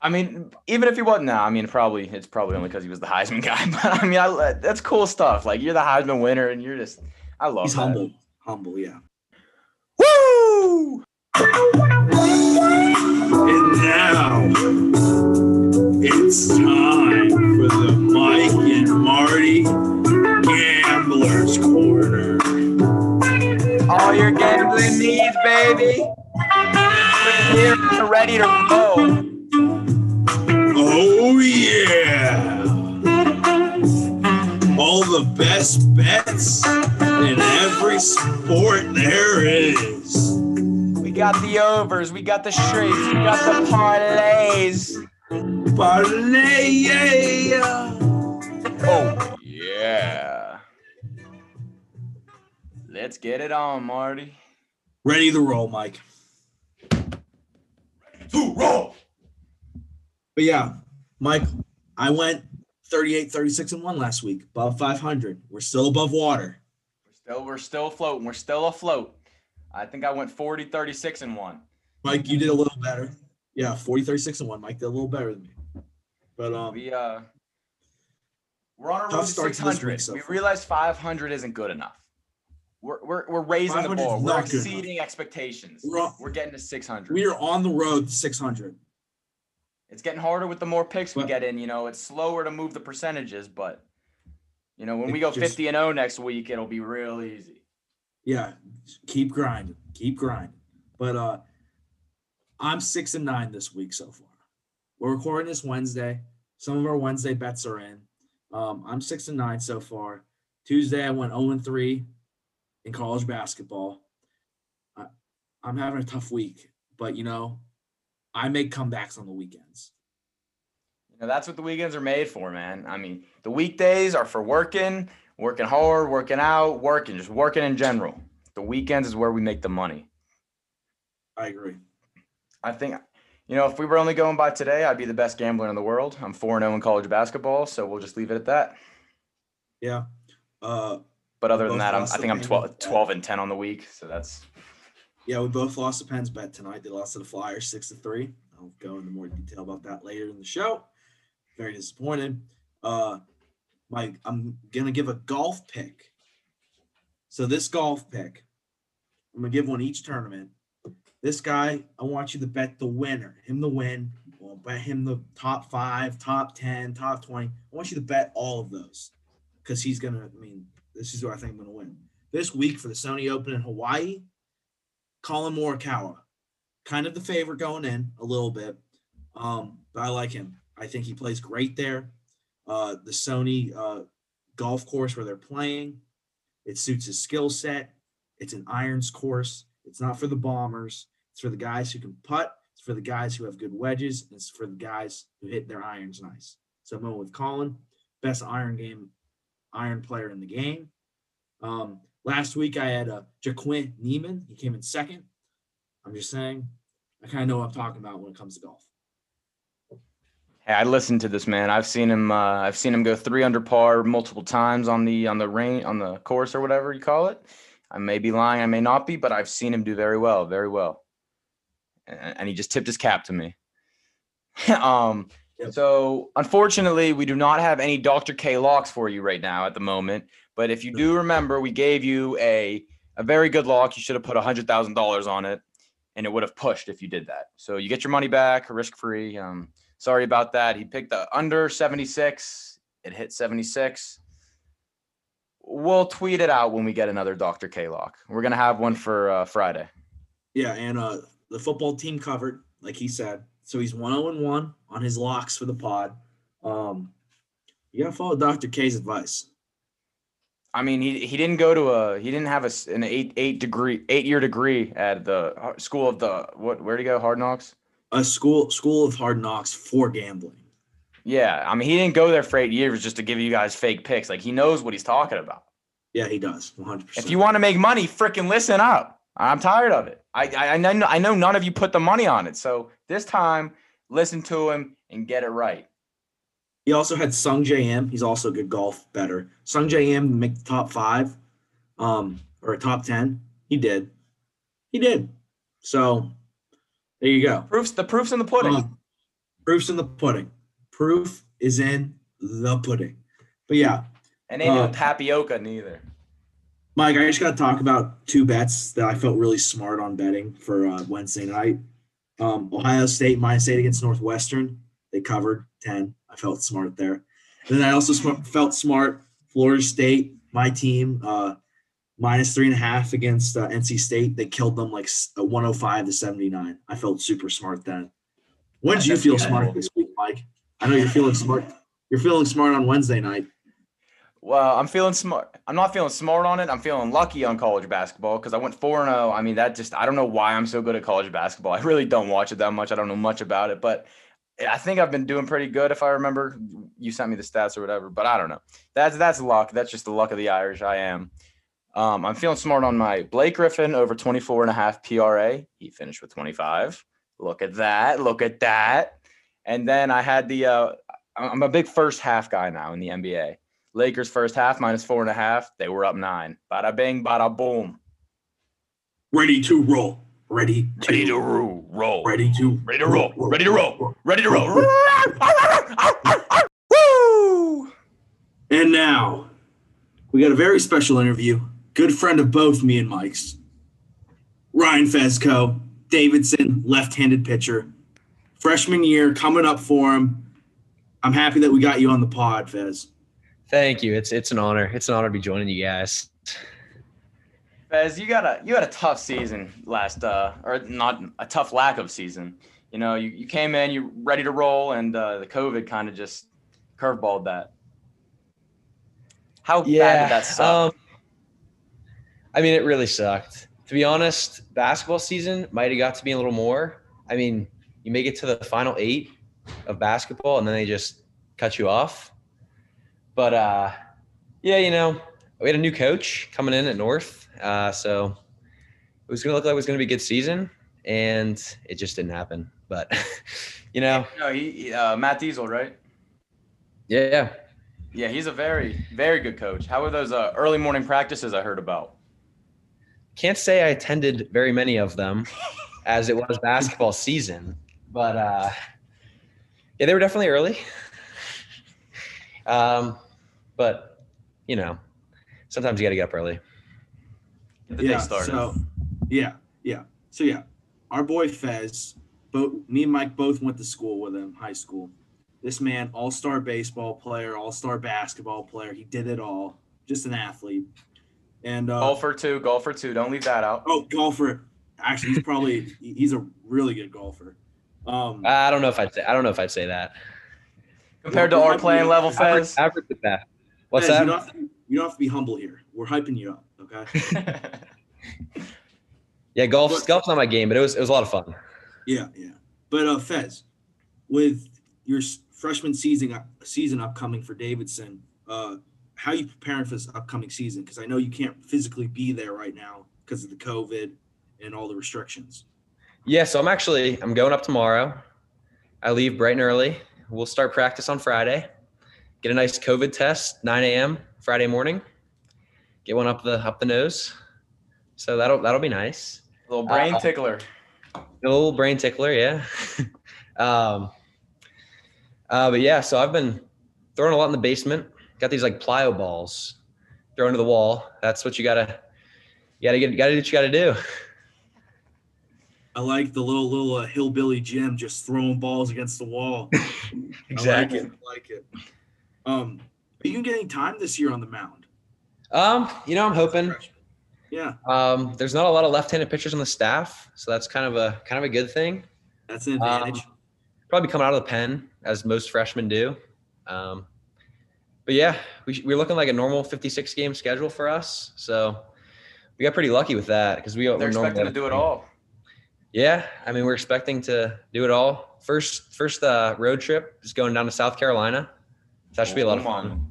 I mean, even if he wasn't now, I mean, probably it's probably only because he was the Heisman guy. But I mean, I, that's cool stuff. Like you're the Heisman winner, and you're just, I love. He's that. humble. Humble, yeah. Woo! And now it's time for the Mike and Marty Gamblers Corner. All your gambling needs, baby. We're here, we're ready to roll. Oh yeah! All the best bets in every sport there is. We got the overs, we got the straights, we got the parlays. Parlay, yeah. Oh yeah. Let's get it on, Marty. Ready to roll, Mike. To roll. But yeah, Mike, I went 38, 36, and 1 last week, above 500. We're still above water. We're still, we're still floating. We're still afloat. I think I went 40, 36, and one. Mike, you did a little better. Yeah, 40, 36, and 1. Mike did a little better than me. But um, We uh, we're on a road to start to 600. week so we realized 500 isn't good enough. We're, we're, we're raising the bar. We're not good enough. exceeding expectations. We're on- We're getting to 600. we are on the road to 600. It's getting harder with the more picks we get in. You know, it's slower to move the percentages, but you know, when we go just- 50 and 0 next week, it'll be real easy. Yeah, keep grinding, keep grinding. But uh, I'm six and nine this week so far. We're recording this Wednesday. Some of our Wednesday bets are in. Um, I'm six and nine so far. Tuesday I went 0 and three in college basketball. I, I'm having a tough week, but you know, I make comebacks on the weekends. That's what the weekends are made for, man. I mean, the weekdays are for working, working hard, working out, working, just working in general. The weekends is where we make the money. I agree. I think, you know, if we were only going by today, I'd be the best gambler in the world. I'm 4 0 in college basketball, so we'll just leave it at that. Yeah. Uh, But other than that, I'm, I think I'm Penguins 12, 12 and 10 on the week. So that's, Yeah, we both lost the Pens bet tonight. They lost to the Flyers six to three. I'll go into more detail about that later in the show. Very disappointed. Uh Mike, I'm gonna give a golf pick. So this golf pick, I'm gonna give one each tournament. This guy, I want you to bet the winner, him the win. Well, bet him the top five, top 10, top 20. I want you to bet all of those because he's gonna, I mean, this is who I think I'm gonna win. This week for the Sony Open in Hawaii, Collin Morikawa, kind of the favorite going in a little bit, um, but I like him. I think he plays great there. Uh, the Sony uh, golf course where they're playing, it suits his skill set. It's an irons course. It's not for the bombers. It's for the guys who can putt. It's for the guys who have good wedges. It's for the guys who hit their irons nice. So I'm going with Collin, best iron game, iron player in the game. Um, last week I had uh, Joaquin Niemann. He came in second. I'm just saying, I kind of know what I'm talking about when it comes to golf. Hey, I listened to this man. I've seen him, uh, I've seen him go three under par multiple times on the, on the rain, on the course or whatever you call it. I may be lying, I may not be, but I've seen him do very well, very well. And, and he just tipped his cap to me. um, Yep. so unfortunately, we do not have any Dr. K locks for you right now at the moment. But if you do remember, we gave you a a very good lock. You should have put a hundred thousand dollars on it, and it would have pushed if you did that. So you get your money back, risk free. Um, sorry about that. He picked the under seventy six. It hit seventy six. We'll tweet it out when we get another Dr. K lock. We're gonna have one for uh, Friday. Yeah, and uh, the football team covered, like he said. So he's one zero and one on his locks for the pod. Um, you gotta follow Dr. K's advice. I mean, he he didn't go to a he didn't have a an eight eight degree eight year degree at the uh, school of the what where'd he go Hard Knocks? A school school of hard knocks for gambling. Yeah, I mean he didn't go there for eight years just to give you guys fake picks. Like he knows what he's talking about. Yeah, he does. One hundred percent. If you want to make money, freaking listen up. I'm tired of it. I, I I know I know none of you put the money on it. So this time, listen to him and get it right. He also had Sungjae Im. He's also a good golf better. Sungjae Im make the top five, um, or a top ten. He did. He did. So there you go. Proofs the proofs in the pudding. Um, proof's in the pudding. Proof is in the pudding. But yeah, and ain't no uh, tapioca neither. Mike, I just got to talk about two bets that I felt really smart on betting for uh, Wednesday night. Um, Ohio State minus eight against Northwestern. They covered 10. I felt smart there. And then I also sm- felt smart. Florida State, my team, uh, minus three and a half against uh, NC State. They killed them like uh, 105 to 79. I felt super smart then. When did you feel smart this week, Mike? I know you're feeling smart. You're feeling smart on Wednesday night. Well, I'm feeling smart. I'm not feeling smart on it. I'm feeling lucky on college basketball because I went 4 0. I mean, that just, I don't know why I'm so good at college basketball. I really don't watch it that much. I don't know much about it, but I think I've been doing pretty good if I remember. You sent me the stats or whatever, but I don't know. That's that's luck. That's just the luck of the Irish. I am. Um, I'm feeling smart on my Blake Griffin over 24 and a half PRA. He finished with 25. Look at that. Look at that. And then I had the, uh, I'm a big first half guy now in the NBA. Lakers first half minus four and a half. They were up nine. Bada bing, bada boom. Ready to roll. Ready to, Ready to roll. Roll. ready to Ready to roll. Ready to roll. Ready to roll. Woo! And now we got a very special interview. Good friend of both me and Mike's. Ryan Fezco, Davidson, left-handed pitcher. Freshman year coming up for him. I'm happy that we got you on the pod, Fez. Thank you. It's it's an honor. It's an honor to be joining you guys. Fez, you got a you had a tough season last uh or not a tough lack of season. You know, you, you came in, you ready to roll, and uh, the COVID kind of just curveballed that. How bad did that suck? Um, I mean, it really sucked. To be honest, basketball season might have got to be a little more. I mean, you make it to the final eight of basketball, and then they just cut you off. But uh, yeah, you know, we had a new coach coming in at North, uh, so it was gonna look like it was gonna be a good season, and it just didn't happen. But you know, no, he, uh, Matt Diesel, right? yeah, Yeah, he's a very, very good coach. How were those uh, early morning practices I heard about? Can't say I attended very many of them as it was basketball season, but uh, yeah, they were definitely early. Um, but you know, sometimes you got to get up early. Get the day started. So, yeah, yeah. So yeah, our boy Fez, both me and Mike both went to school with him, high school. This man, all-star baseball player, all-star basketball player. He did it all. Just an athlete. And uh, golfer two, golfer two. Don't leave that out. oh, golfer. Actually, he's probably he's a really good golfer. Um, I don't know if I'd say I don't know if I'd say that. Compared to our playing level, Average, Fez. average at that. What's Fez, that? You don't, have to, you don't have to be humble here. We're hyping you up, okay? yeah, golf But- golf's not my game, but it was it was a lot of fun. Yeah, yeah. But uh, Fez, with your freshman season uh, season upcoming for Davidson, uh, how you preparing for this upcoming season? Because I know you can't physically be there right now because of the COVID and all the restrictions. Yeah, so I'm actually I'm going up tomorrow. I leave bright and early. We'll start practice on Friday. Get a nice COVID test, 9 a.m. Friday morning. Get one up the up the nose. So that'll that'll be nice. A Little brain Uh, tickler. A little brain tickler, yeah. um, uh, but yeah, so I've been throwing a lot in the basement. Got these like plyo balls thrown to the wall. That's what you gotta you gotta get gotta do what you gotta do. I like the little little uh, hillbilly Jim just throwing balls against the wall. I like it. I like it. Um, are you getting time this year on the mound? Um, you know, I'm hoping. Yeah, Um, there's not a lot of left-handed pitchers on the staff, so that's kind of a kind of a good thing. that's an Um, advantage. probably coming out of the pen as most freshmen do. Um, but yeah, we, we're looking like a normal 56 game schedule for us. So we got pretty lucky with that because we They're we're expecting to do it all. Yeah, I mean we're expecting to do it all. First first uh, road trip is going down to South Carolina. That should be a lot of fun.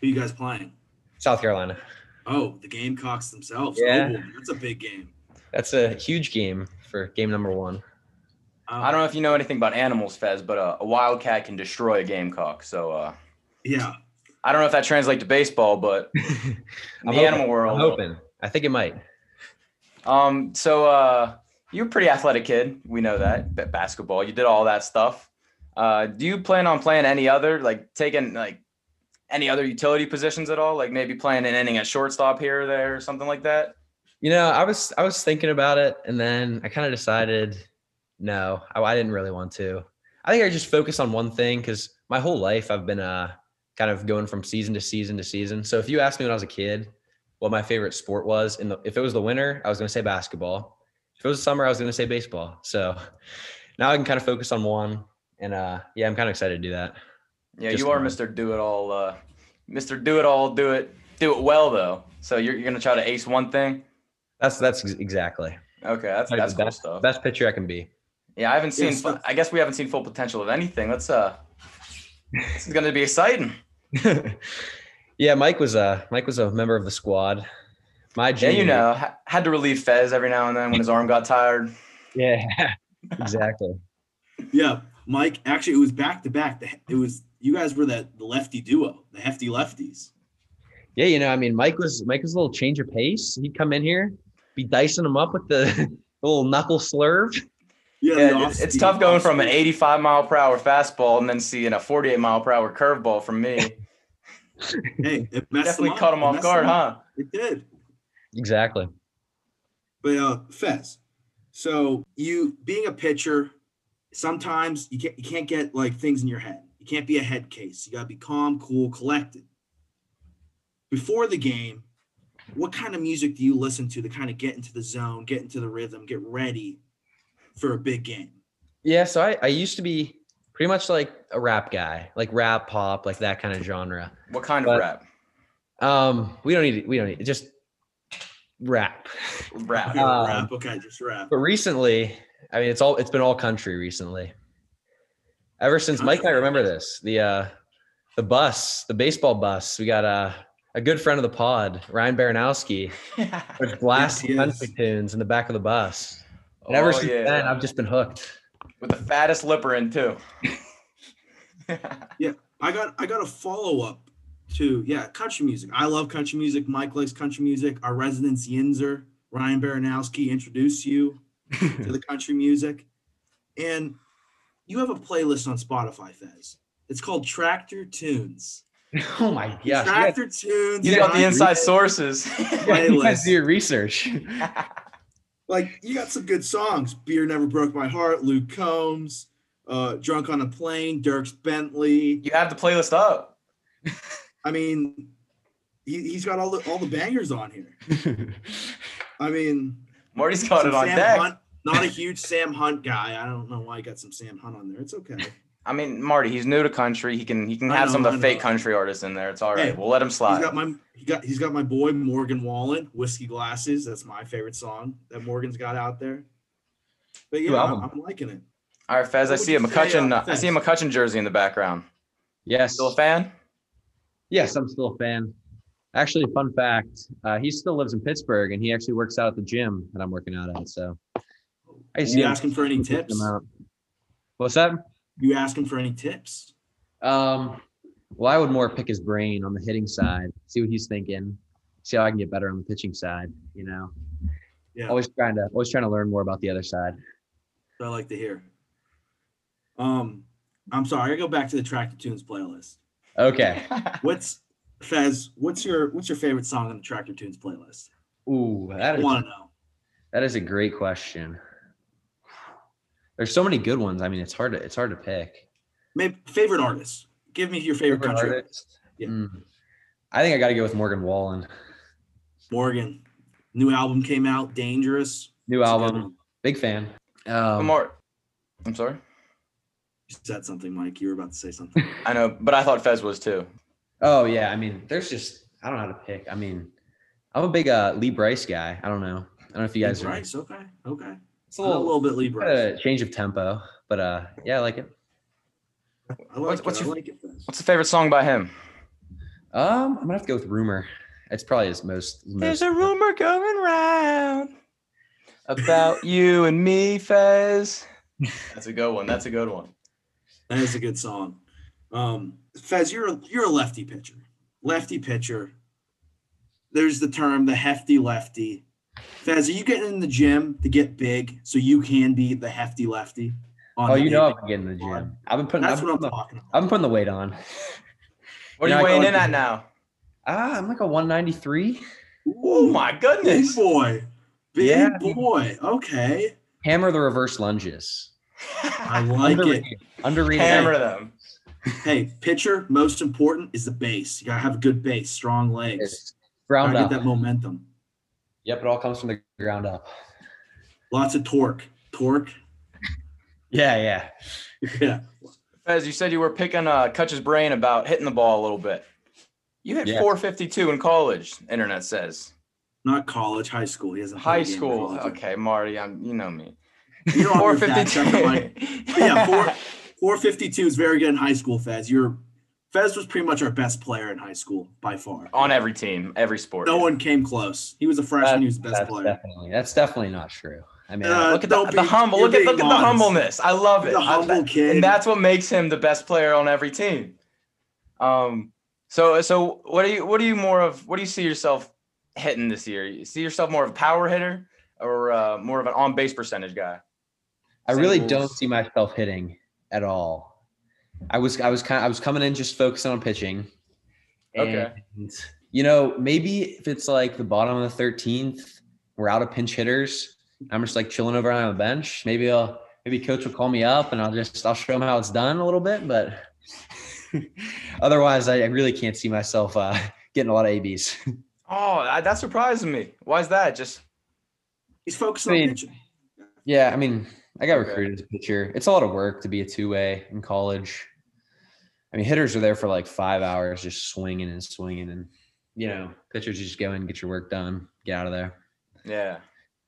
Who you guys playing? South Carolina. Oh, the Gamecocks themselves. Yeah. Oh, that's a big game. That's a huge game for game number one. Uh, I don't know if you know anything about animals, Fez, but uh, a wildcat can destroy a gamecock. So uh, Yeah. I don't know if that translates to baseball, but the animal world. I'm hoping. I think it might. Um, so uh, you're a pretty athletic kid. We know that. Ba- basketball, you did all that stuff. Uh, do you plan on playing any other, like taking like any other utility positions at all? Like maybe playing an inning at shortstop here or there or something like that? You know, I was I was thinking about it, and then I kind of decided, no, I, I didn't really want to. I think I just focus on one thing because my whole life I've been uh kind of going from season to season to season. So if you asked me when I was a kid what my favorite sport was, in the if it was the winter, I was going to say basketball. If it was the summer, I was going to say baseball. So now I can kind of focus on one, and uh yeah, I'm kind of excited to do that. Yeah, Just you are. Mr. Do It All. Uh, Mr. Do It All. Do it. Do it well though. So you're, you're gonna try to ace one thing. That's that's exactly Okay, that's Try that's the cool best, stuff. best pitcher I can be. Yeah, I haven't seen. Yeah, so- I guess we haven't seen full potential of anything. Let's uh, this is gonna be exciting. yeah, Mike was a Mike was a member of the squad. My Yeah, you know, had to relieve Fez every now and then when his arm got tired. Yeah, exactly. Yeah. Mike, actually, it was back to back. It was you guys were that the lefty duo, the hefty lefties. Yeah, you know, I mean, Mike was Mike was a little change of pace. He'd come in here, be dicing him up with the little knuckle slurve. Yeah, Yeah, it's, it's tough going from an 85 mile per hour fastball and then seeing a 48 mile per hour curveball from me. Hey, it messed Definitely caught him off guard, up. huh? It did. Exactly. But uh Fez, so you being a pitcher, sometimes you can't you can't get like things in your head. You can't be a head case. You gotta be calm, cool, collected. Before the game, what kind of music do you listen to to kind of get into the zone, get into the rhythm, get ready for a big game? Yeah, so I, I used to be pretty much like a rap guy, like rap, pop, like that kind of genre. What kind But- of rap? Um, we don't need we don't need just rap. Rap. Um, rap. Okay, just rap. But recently, I mean, it's all it's been all country recently. Ever since Mike I remember this, the uh the bus, the baseball bus, we got a a good friend of the pod, Ryan Baranowski, was blasting he country is. tunes in the back of the bus. And ever Oh, since yeah. then, I've just been hooked. With the fattest lipper in too. Yeah, I got I got a follow up to yeah country music. I love country music. Mike likes country music. Our residence Yinzer Ryan Baranowski introduced you to the country music, and you have a playlist on Spotify, Fez. It's called Tractor Tunes. oh my gosh! You guys, Tractor Tunes. You got the inside sources. you guys playlist. do your research. Like you got some good songs. Beer never broke my heart. Luke Combs. Uh, Drunk on a plane. Dierks Bentley. you have the playlist up. I mean, he, he's got all the all the bangers on here. I mean, Marty's got it on Sam deck. Hunt. Not a huge Sam Hunt guy. I don't know why he got some Sam Hunt on there. It's okay. I mean, Marty, he's new to country. He can he can I have some of the I fake know. country artists in there. It's all right. Hey, we'll let him He's slide. got my he got he's got my boy Morgan Wallen, Whiskey Glasses. That's my favorite song that Morgan's got out there. But yeah, I'm. I'm liking it. all right, Fez. I What would see a you say, McCutcheon. uh, I see a Fez? McCutcheon jersey in the background. yes, Still a fan? yes, I'm still a fan. Actually, fun fact: uh, he still lives in Pittsburgh, and he actually works out at the gym that I'm working out at. So, I see. You asking for any tips? him. What's that? You asking for any tips? Um, well, I would more pick his brain on the hitting side, see what he's thinking, see how I can get better on the pitching side. You know, Yeah, always trying to always trying to learn more about the other side. I like to hear. Um, I'm sorry. I go back to the track Tractor Tunes playlist. Okay. What's Fez? What's your what's your favorite song on the Tractor Tunes playlist? Ooh, that I want to know. That is a great question. There's so many good ones. I mean, it's hard to it's hard to pick. Maybe favorite artist. Give me your favorite, Favorite country artist? Yeah. Mm. I think I got to go with Morgan Wallen. Morgan. New album came out. Dangerous. New It's album. Big fan. Um, Mar- I'm sorry. You said something, Mike. You were about to say something. I know, but I thought Fez was too. Oh yeah, I mean, there's just I don't know how to pick. I mean, I'm a big uh, Lee Brice guy. I don't know. I don't know if you guys are. Brice, okay, okay. It's A a little, little, bit Lee Brice. uh, change of tempo, but uh, yeah, I like it. I like what's- it. what's your- like it. What's the favorite song by him? Um, I'm gonna have to go with Rumor. It's probably his most. There's most a rumor going round about you and me, Fez. That's a good one. That's a good one. That is a good song. Um, Fez, you're a, you're a lefty pitcher. Lefty pitcher. There's the term the hefty lefty. Fez, are you getting in the gym to get big so you can be the hefty lefty? on Oh, you know I've been getting in the gym. I've been putting. That's I've what I'm been, talking about. I've been putting the weight on. What are know, you I weighing in at now? Ah, I'm like a 193. Oh my Big goodness. boy. Big Yeah. boy. Okay. Hammer the reverse lunges. I like it. Underrated. Underrated. Hammer them. Hey, pitcher, most important is the base. You gotta have a good base, strong legs. It's ground Gotta up. get that momentum. Yep, it all comes from the ground up. Lots of torque. Torque. Yeah, yeah. Yeah. Fez, you said you were picking uh Kutch's brain about hitting the ball a little bit. You hit Yeah. 452 in college, internet says. Not college, high school. He has a High played a game in school. Okay, Marty, I'm you know me. You know I'm your dad, second, Mike. 452. But yeah, four, 452 is very good in high school, Fez. You're Fez was pretty much our best player in high school by far. on every team, every sport. No one came close. He was a freshman. he was the best that's player. definitely that's definitely not true. I mean, Uh, look at the, don't the humble. Look at being look at the humbleness. I love it. The I- humble kid. and that's what makes him the best player on every team. Um, so so what do you what do you more of? What do you see yourself hitting this year? You see yourself more of a power hitter or uh, more of an on base percentage guy? I really don't see myself hitting at all. I was I was kind I was coming in just focusing on pitching. Okay. And, you know, maybe if it's like the bottom of the 13th, we're out of pinch hitters. I'm just like chilling over on the bench. Maybe I'll maybe coach will call me up and I'll just I'll show him how it's done a little bit. But otherwise, I, I really can't see myself uh, getting a lot of ABs. Oh, I- that surprises me. Why is that? Just He's focused I on pitching. yeah, I mean, I got Okay. recruited as a pitcher. It's a lot of work to be a two way in college. I mean, hitters are there for like five hours, just swinging and swinging, and you know, pitchers just go in, get your work done, get out of there. yeah.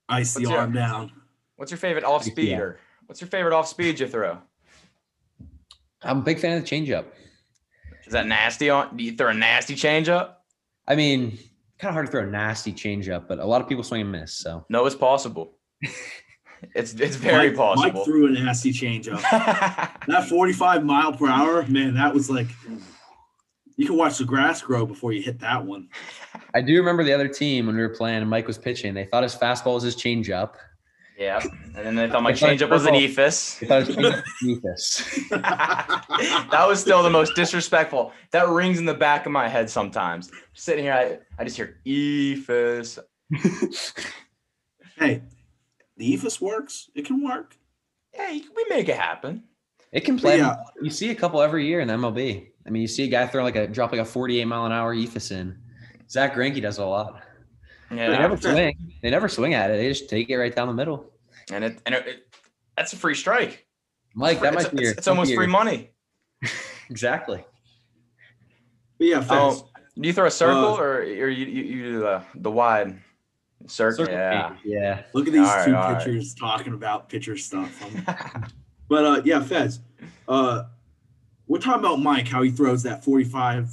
Ice the What's your- arm down. What's your favorite off Yeah. speeder? What's your favorite off speed you throw? I'm a big fan of the changeup. Is that nasty on? Do you throw a nasty changeup? I mean, kind of hard to throw a nasty changeup, but a lot of people swing and miss. So No, it's possible. it's it's very Mike, possible. Mike threw a nasty changeup. that 45 mile per hour, man, that was like you can watch the grass grow before you hit that one. I do remember the other team when we were playing and Mike was pitching. They thought his fastball was his changeup. yeah, and then they thought my changeup was an football. eephus. They thought his changeup was beneath us. that was still the most disrespectful. That rings in the back of my head sometimes. Sitting here, I, I just hear eephus. Hey, the eephus works. It can work. Hey, we make it happen. It can play. yeah. You see a couple every year in the MLB. I mean, you see a guy throw like a drop like a 48 mile an hour eephus in. Zack Greinke does a lot. Yeah, they never swing. They never swing at it. They just take it right down the middle. and it and it, it- that's a free strike. Mike, that it's, might be your. it's, it's almost might free money. Exactly. But yeah, Fez, Oh, do you throw a circle Uh, or or you you, you do the the wide circle? Circle yeah. Yeah. look at these all right, two all right. pitchers talking about pitcher stuff. But uh, yeah, Fez, uh, we're talking about Mike, how he throws that 45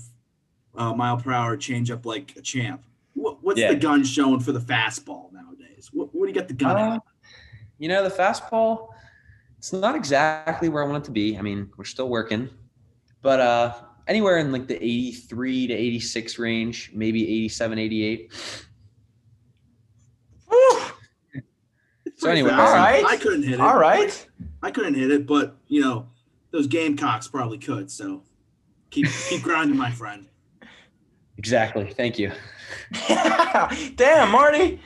uh, mile per hour changeup like a champ. What, what's Yeah. the gun showing for the fastball nowadays? What, what do you got the gun Uh, at? you know, the fastball, it's not exactly where I want it to be. I mean, we're still working, but uh, anywhere in like the 83 to 86 range, maybe 87, 88. Woo! It's so anyway, all right. I couldn't hit it. All right. I couldn't hit it, but you know, those Gamecocks probably could. So keep keep grinding, my friend. Exactly. Thank you. Damn, Marty.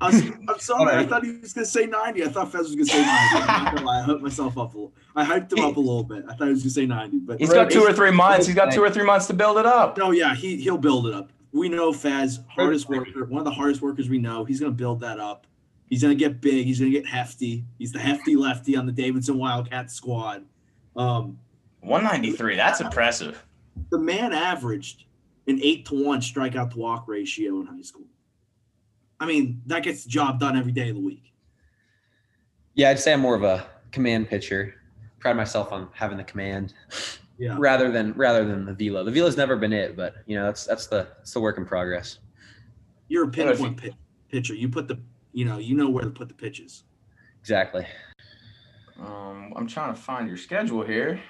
I was, I'm sorry. I thought he was gonna say 90. I thought Fez was gonna say 90. I'm not gonna lie. I hyped myself up a little. I hyped him up a little bit. I thought he was gonna say 90, but He's got two or three months. He's got two or three months to build it up. no, yeah, he he'll build it up. We know Fez, hardest worker, one of the hardest workers we know. He's gonna build that up. He's gonna get big. He's gonna get hefty. He's the hefty lefty on the Davidson Wildcat squad. Um, 193. That's impressive. the man averaged an eight to one strikeout to walk ratio in high school. I mean, that gets the job done every day of the week. Yeah, I'd say I'm more of a command pitcher. Pride myself on having the command Yeah. rather than rather than the velo. The velo's never been it, but you know that's that's the that's the work in progress. You're a pinpoint pi- pitcher. You put the, you know, you know where to put the pitches. Exactly. Um, I'm trying to find your schedule here.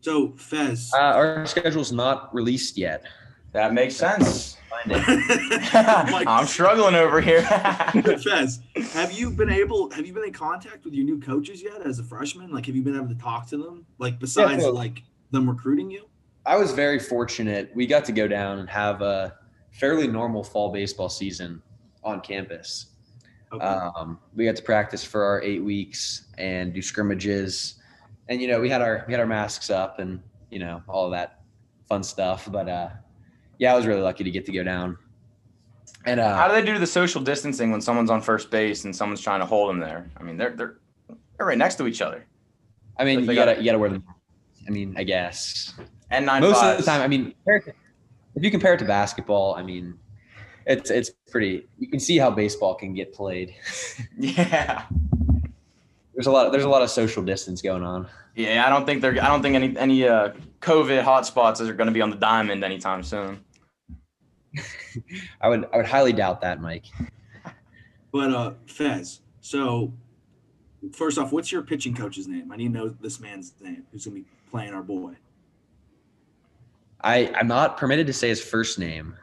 So Fez, Uh, our schedule's not released yet. That makes sense. Find it. Mike, I'm struggling over here. Fez, have you been able? Have you been in contact with your new coaches yet as a freshman? Like, have you been able to talk to them? Like, besides so- like them recruiting you? I was very fortunate. We got to go down and have a fairly normal fall baseball season on campus. Okay. Um, we got to practice for our eight weeks and do scrimmages, and you know we had our we had our masks up and you know all that fun stuff. But uh, yeah, I was really lucky to get to go down. And uh, How do they do the social distancing when someone's on first base and someone's trying to hold them there? I mean, they're they're they're right next to each other. I mean, you gotta got- you gotta wear them. I mean, I guess And nine most of the time. I mean, if you compare it to basketball, I mean, it's it's pretty. You can see how baseball can get played. Yeah. There's a lot. There's a lot of social distance going on. Yeah, I don't think they're. I don't think any any uh, COVID hotspots are going to be on the diamond anytime soon. I would I would highly doubt that, Mike. But uh, Fez, so first off, what's your pitching coach's name? I need to know this man's name who's gonna be playing our boy. I I'm not permitted to say his first name,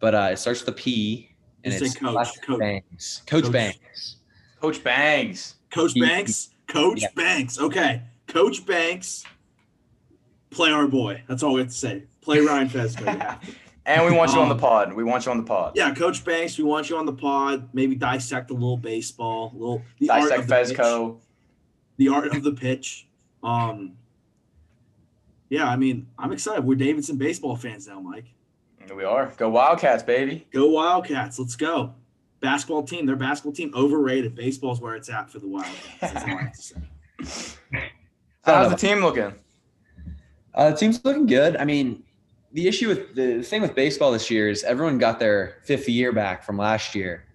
but uh, it starts with a P and Just it's Coach, last Coach. Banks. Coach, Coach. Banks. Coach Bangs. Coach He- Banks. Coach Yeah. Banks. Okay. Coach Banks. Play our boy. That's all we have to say. Play Ryan Fez. baby. And we want you on the Um, pod. We want you on the pod. yeah, Coach Banks, we want you on the pod. Maybe dissect a little baseball, a little the art Dissect of the pitch. Fezco. the art of the pitch. Um, yeah, I mean, I'm excited. We're Davidson baseball fans now, Mike. Here we are. Go Wildcats, baby. Go Wildcats. Let's go. Basketball team, their basketball team overrated. Baseball's where it's at for the Wildcats. That's all I have to say. I don't How's the team looking? Uh, the team's looking good. I mean, the issue with the thing with baseball this year is everyone got their fifth year back from last year.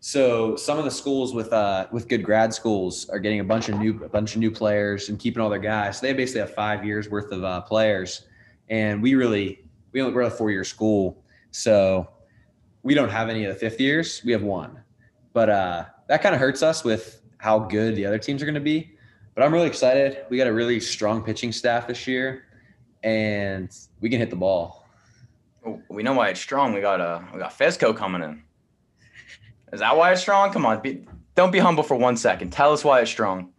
So some of the schools with uh with good grad schools are getting a bunch of new a bunch of new players and keeping all their guys. So they basically have five years worth of uh, players, and we really we only we're a four year school, so we don't have any of the fifth years. We have one, but uh, that kind of hurts us with how good the other teams are going to be. But I'm really excited. We got a really strong pitching staff this year and we can hit the ball. Oh, We know why it's strong. We got uh we got Fesco coming in. Is that why it's strong? Come on, be, don't be humble for one second. Tell us why it's strong.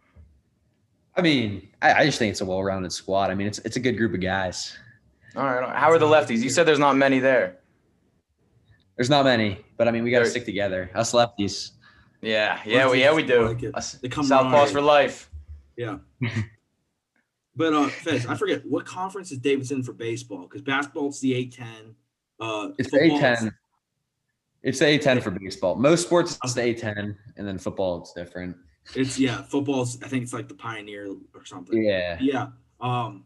I mean, I, I just think it's a well-rounded squad. I mean, it's it's a good group of guys. All right. How are the lefties? You said there's not many there. There's not many, but I mean, we got to stick together. Us lefties. Yeah, yeah, we yeah we do. Like it. Us They come Southpaws for life. Yeah. but uh Fez, I forget what conference is Davidson for baseball? Because basketball's the A10. Uh It's the A10. It's the A10 for baseball. Most sports it's the A10, and then football it's different. It's yeah, football's I think it's like the Pioneer or something. Yeah. Yeah. Um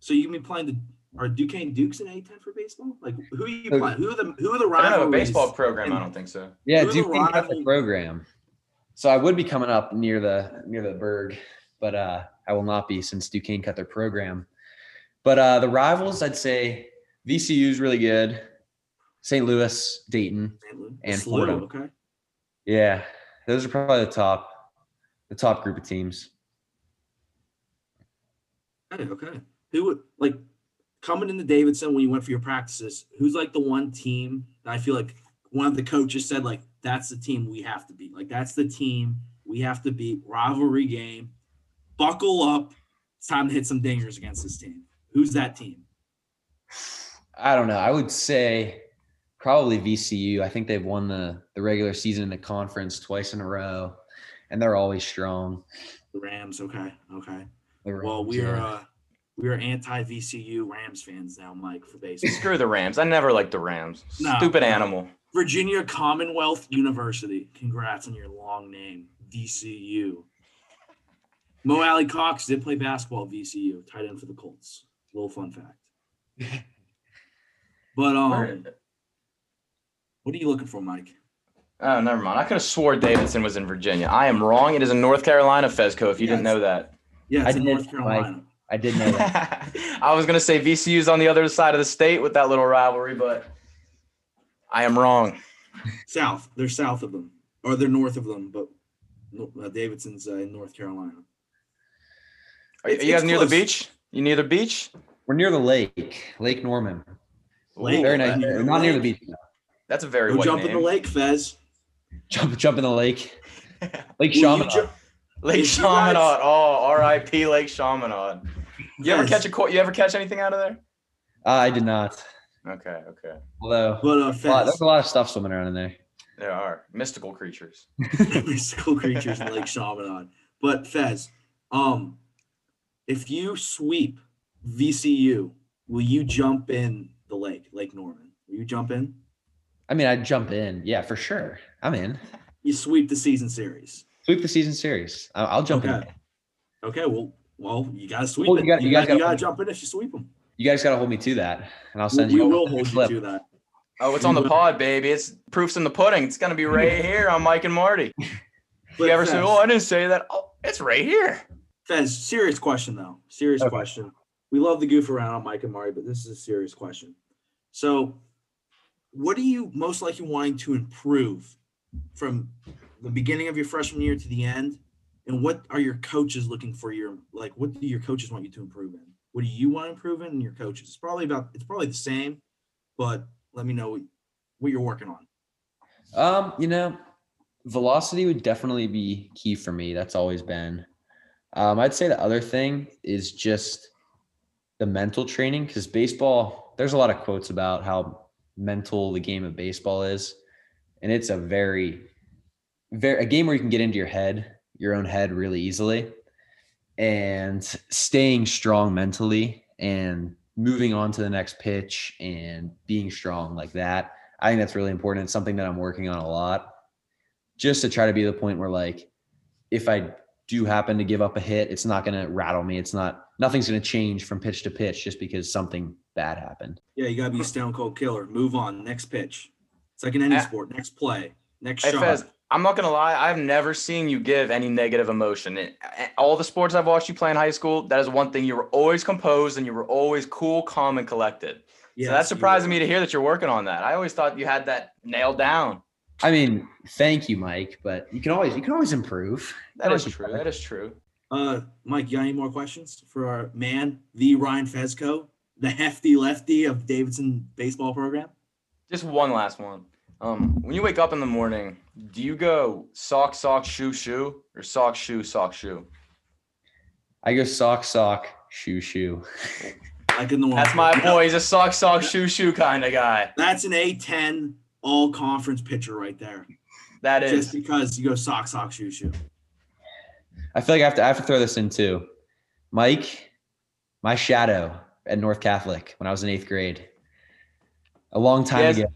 so you can be playing the are Duquesne Dukes in A10 for baseball? Like who are you playing? Who are the who are the I don't have a baseball program. I don't think so. Yeah, Who are the have the program. So I would be coming up near the near the Burgh, but uh, I will not be since Duquesne cut their program. But uh, the rivals, I'd say VCU is really good. St. Louis, Dayton, and SLU, Fordham. Okay. yeah, those are probably the top the top group of teams. Okay, okay. Who would like coming into Davidson when you went for your practices? Who's like the one team that I feel like one of the coaches said like that's the team we have to beat. Like that's the team we have to beat. Rivalry game. Buckle up. It's time to hit some dingers against this team. Who's that team? I don't know. I would say probably VCU. I think they've won the the regular season in the conference twice in a row, and they're always strong. The Rams. Okay, okay. The Well, Rams, we are yeah. uh we are anti VCU Rams fans now, Mike, for baseball. Screw the Rams. I never liked the Rams. No. Stupid animal. Virginia Commonwealth University. Congrats on your long name, VCU. Mo Alie-Cox did play basketball at VCU, tight end for the Colts. Little fun fact. But um, what are you looking for, Mike? Oh, never mind. I could have swore Davidson was in Virginia. I am wrong. It is in North Carolina, Fesco. If you didn't know that. Yeah, I it's in did, North Carolina. I did know that. I was gonna say VCU's on the other side of the state with that little rivalry, but I am wrong. South. They're south of them, or they're north of them, but uh, Davidson's uh, in North Carolina. Are, are you guys it's near close. the beach? You near the beach? We're near the lake, Lake Norman. Lake, Very nice. near the Not near the lake. beach. No. That's a very Go white jump name. in the lake, Fez. Jump, jump in the lake. Lake Will you Chaminade. ju- Lake If you guys- Oh, R.I.P. Lake Chaminade. You ever catch a co- you ever catch anything out of there? Uh, I did not. Okay, okay. Although But uh, a lot- there's a lot of stuff swimming around in there. There are mystical creatures. mystical creatures in Lake Chaminade. But Fez, um, if you sweep VCU, will you jump in the lake, Lake Norman? Will you jump in? I mean, I'd jump in. Yeah, for sure. I'm in. You sweep the season series. Sweep the season series. I'll, I'll jump in. Okay. Okay, well, well, you gotta sweep Well, it. you gotta- You, you gotta, guys you gotta- gotta jump in if you sweep them. You guys got to hold me to that, and I'll We, send we you. will a hold you to that. Oh, it's on the pod, baby. It's proofs in the pudding. It's gonna be right here on Mike and Marty. You ever say, "Oh, I didn't say that," oh, it's right here. Fez, serious question though. Serious Okay. question. We love the goof around on Mike and Marty, but this is a serious question. So, what are you most likely wanting to improve from the beginning of your freshman year to the end? And what are your coaches looking for your like what do your coaches want you to improve in? What do you want to improve in and your coaches? It's probably about it's probably the same, but let me know what, you're working on. Um, you know, velocity would definitely be key for me. That's always been. Um, I'd say the other thing is just the mental training because baseball. There's a lot of quotes about how mental the game of baseball is, and it's a very, very a game where you can get into your head, your own head, really easily, and staying strong mentally and moving on to the next pitch and being strong like that. I think that's really important. It's something that I'm working on a lot just to try to be the point where like if I do happen to give up a hit, it's not going to rattle me. It's not nothing's going to change from pitch to pitch just because something bad happened. Yeah, you gotta be a stone cold killer. Move on. Next pitch. It's like in any sport. Next play. Next shot. Fez, I'm not gonna lie. I've never seen you give any negative emotion. In in all the sports I've watched you play in high school, that is one thing. You were always composed and you were always cool, calm, and collected. Yes, so that's surprising me to hear that you're working on that. I always thought you had that nailed down. I mean, thank you, Mike, but you can always you can always improve. That is true. That is true. Uh, Mike, you got any more questions for our man, the Ryan Fezco, the hefty lefty of Davidson baseball program? Just one last one. Um, when you wake up in the morning, do you go sock, sock, shoe, shoe, or sock, shoe, sock, shoe? I go sock sock shoe shoe. Like in the That's my boy. He's a sock, sock, shoe, shoe kind of guy. That's an A10 all conference pitcher right there. That is Just because you go sock, sock, shoe, shoe. I feel like I have to I have to throw this in too. Mike, my shadow at North Catholic when I was in eighth grade. A long time Yes. ago.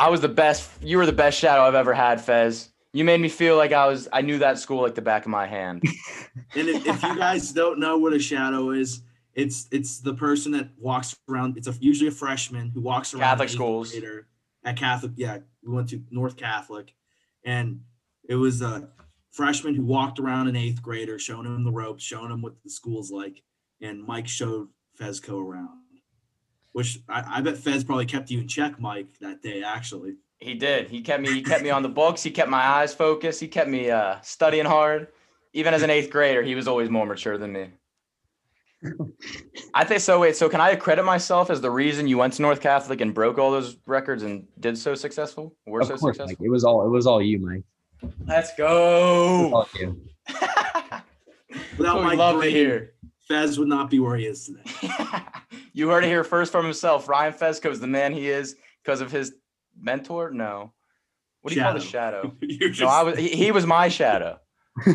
I was the best. You were the best shadow I've ever had, Fez. You made me feel like I was. I knew that school like the back of my hand. And if, if you guys don't know what a shadow is, it's it's the person that walks around. It's a, usually a freshman who walks around Catholic schools. at Catholic. Yeah, we went to North Catholic, and it was a freshman who walked around an eighth grader, showing him the ropes, showing him what the school's like. And Mike showed Fezco around, which I, I bet Fez probably kept you in check, Mike, that day. Actually, He did. He kept me. He kept me on the books. He kept my eyes focused. He kept me uh, studying hard. Even as an eighth grader, he was always more mature than me. I think so. Wait. So can I credit myself as the reason you went to North Catholic and broke all those records and did so successful? Were Of so course, successful. Mike. It was all it was all you, Mike. Let's go. all you. without we Mike love to Brady, hear. Fez would not be where he is today. you heard it here first from himself. Ryan Fesco is the man he is because of his mentor. No, what do you call the shadow? You're just, No, I was. He, he was my shadow.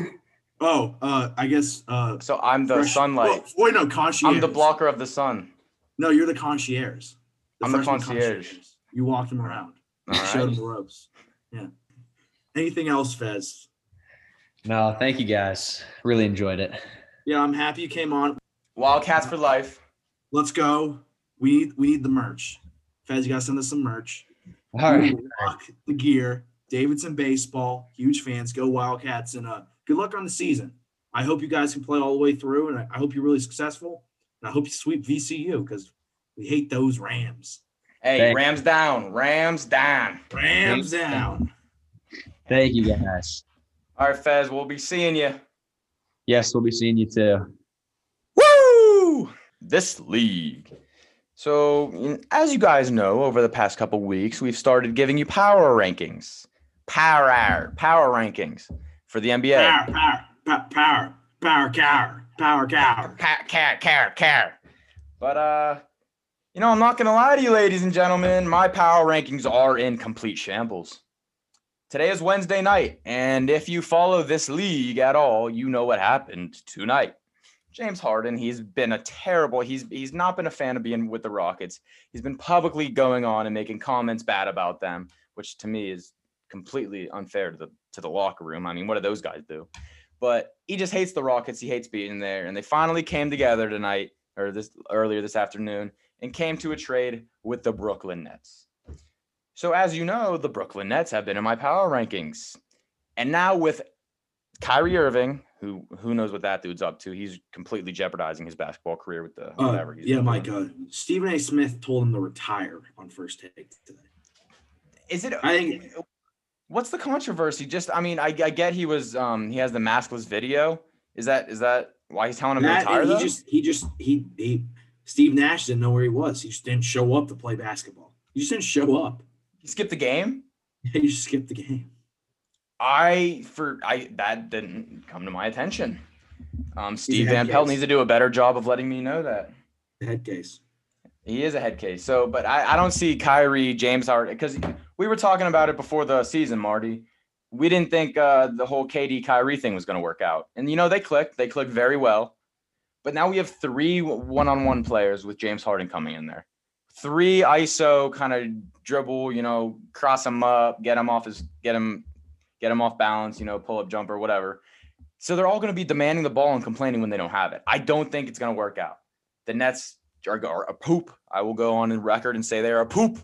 Oh, uh, I guess. Uh, So I'm the fresh- sunlight. Well, wait, no, concierge. I'm the blocker of the sun. No, you're the concierge. I'm the freshman concierge. You walked him around. All You showed him the ropes. Yeah. Anything else, Fez? No, thank you guys. Really enjoyed it. Yeah, I'm happy you came on. Wildcats for life. Let's go. We need we need the merch. Fez, you gotta send us some merch. All right. Rock the gear. Davidson baseball, huge fans. Go Wildcats and uh, good luck on the season. I hope you guys can play all the way through, and I, I hope you're really successful. And I hope you sweep VCU because we hate those Rams. Hey, Thanks. Rams down. Rams down. Rams down. Thank you guys. All right, Fez, we'll be seeing you. Yes, we'll be seeing you too. This league. So, as you guys know, over the past couple weeks, we've started giving you power rankings, power power rankings for the NBA. Power, power, power, power, power, cower, power, cower. Care, care, care, care. But uh, you know, I'm not gonna lie to you, ladies and gentlemen. My power rankings are in complete shambles. Today is Wednesday night, and if you follow this league at all, you know what happened tonight. James Harden, he's been a terrible. He's he's not been a fan of being with the Rockets. He's been publicly going on and making comments bad about them, which to me is completely unfair to the to the locker room. I mean, what do those guys do? But he just hates the Rockets. He hates being there, and they finally came together tonight or this earlier this afternoon and came to a trade with the Brooklyn Nets. So as you know, the Brooklyn Nets have been in my power rankings. And now with Kyrie Irving, who who knows what that dude's up to? He's completely jeopardizing his basketball career with the Uh, whatever he's yeah, doing. Mike. Uh, Stephen A. Smith told him to retire on first take today. Is it I think- what's the controversy? Just I mean, I, I get he was um he has the maskless video. Is that is that why he's telling him to retire he though? just he just he he Steve Nash didn't know where he was. He just didn't show up to play basketball. He just didn't show up. he skipped the game? Yeah, he just skipped the game. I for I that didn't come to my attention. Um, Steve Van Pelt needs to do a better job of letting me know that The head case. he is a head case. So, but I, I don't see Kyrie, James Harden, because we were talking about it before the season, Marty. We didn't think uh, the whole KD Kyrie thing was going to work out, and you know they clicked. They clicked very well. But now we have three one-on-one players with James Harden coming in there. Three ISO kind of dribble, you know, cross him up, get him off his, get him, get them off balance, you know, pull up jumper, whatever. So they're all going to be demanding the ball and complaining when they don't have it. I don't think it's going to work out. The Nets are, are a poop. I will go on in record and say they're a poop.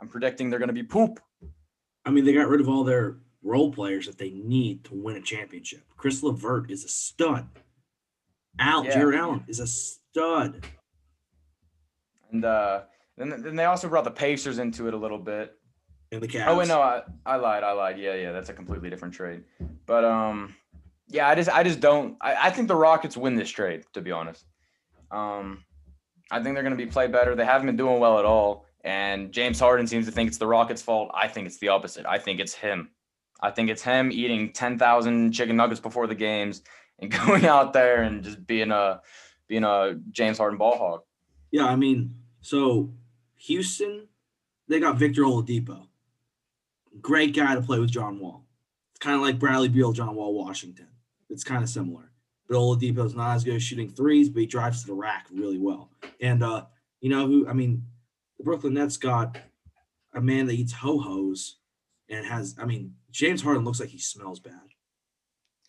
I'm predicting they're going to be poop. I mean, they got rid of all their role players that they need to win a championship. Chris Levert is a stud. Al Yeah. Jarrett Allen is a stud. And uh, then, then they also brought the Pacers into it a little bit. And the Cavs. Oh wait, no, I, I lied. I lied. Yeah, yeah, that's a completely different trade. But um, yeah, I just I just don't. I, I think the Rockets win this trade. To be honest, um, I think they're going to be play better. They haven't been doing well at all. And James Harden seems to think it's the Rockets' fault. I think it's the opposite. I think it's him. I think it's him eating ten thousand chicken nuggets before the games and going out there and just being a being a James Harden ball hog. Yeah, I mean, so Houston, they got Victor Oladipo. Great guy to play with John Wall. It's kind of like Bradley Beal, John Wall, Washington. It's kind of similar. But Oladipo's not as good at shooting threes, but he drives to the rack really well. And uh, you know who? I mean, the Brooklyn Nets got a man that eats ho hos and has. I mean, James Harden looks like he smells bad.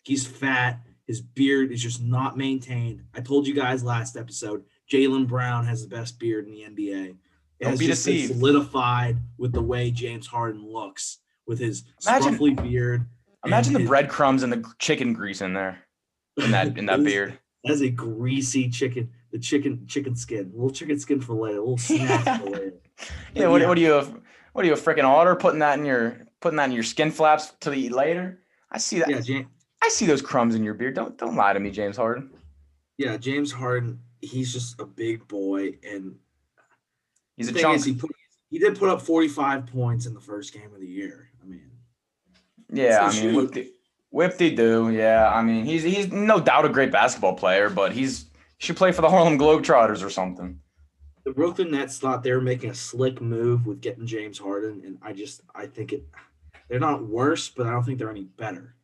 He's fat. His beard is just not maintained. I told you guys last episode. Jaylen Brown has the best beard in the NBA. It Don't has just been solidified with the way James Harden looks with his Imagine- beard. Imagine the his- breadcrumbs and the chicken grease in there, in that in that is- beard. That is a greasy chicken. The chicken chicken skin, a little chicken skin fillet, a little snack fillet. Yeah, what, what are you? What are you a freaking otter putting that in your putting that in your skin flaps to eat later? I see that. Yeah, James. I see those crumbs in your beard. Don't don't lie to me, James Harden. Yeah, James Harden. He's just a big boy, and He's a chunk. is, he put he did put up forty five points in the first game of the year. I mean, yeah, I mean, shoot. whip de whip de do. Yeah, I mean, he's he's no doubt a great basketball player, but he's he should play for the Harlem Globetrotters or something. the Brooklyn Nets thought they were making a slick move with getting James Harden, and I just I think it. They're not worse, but I don't think they're any better.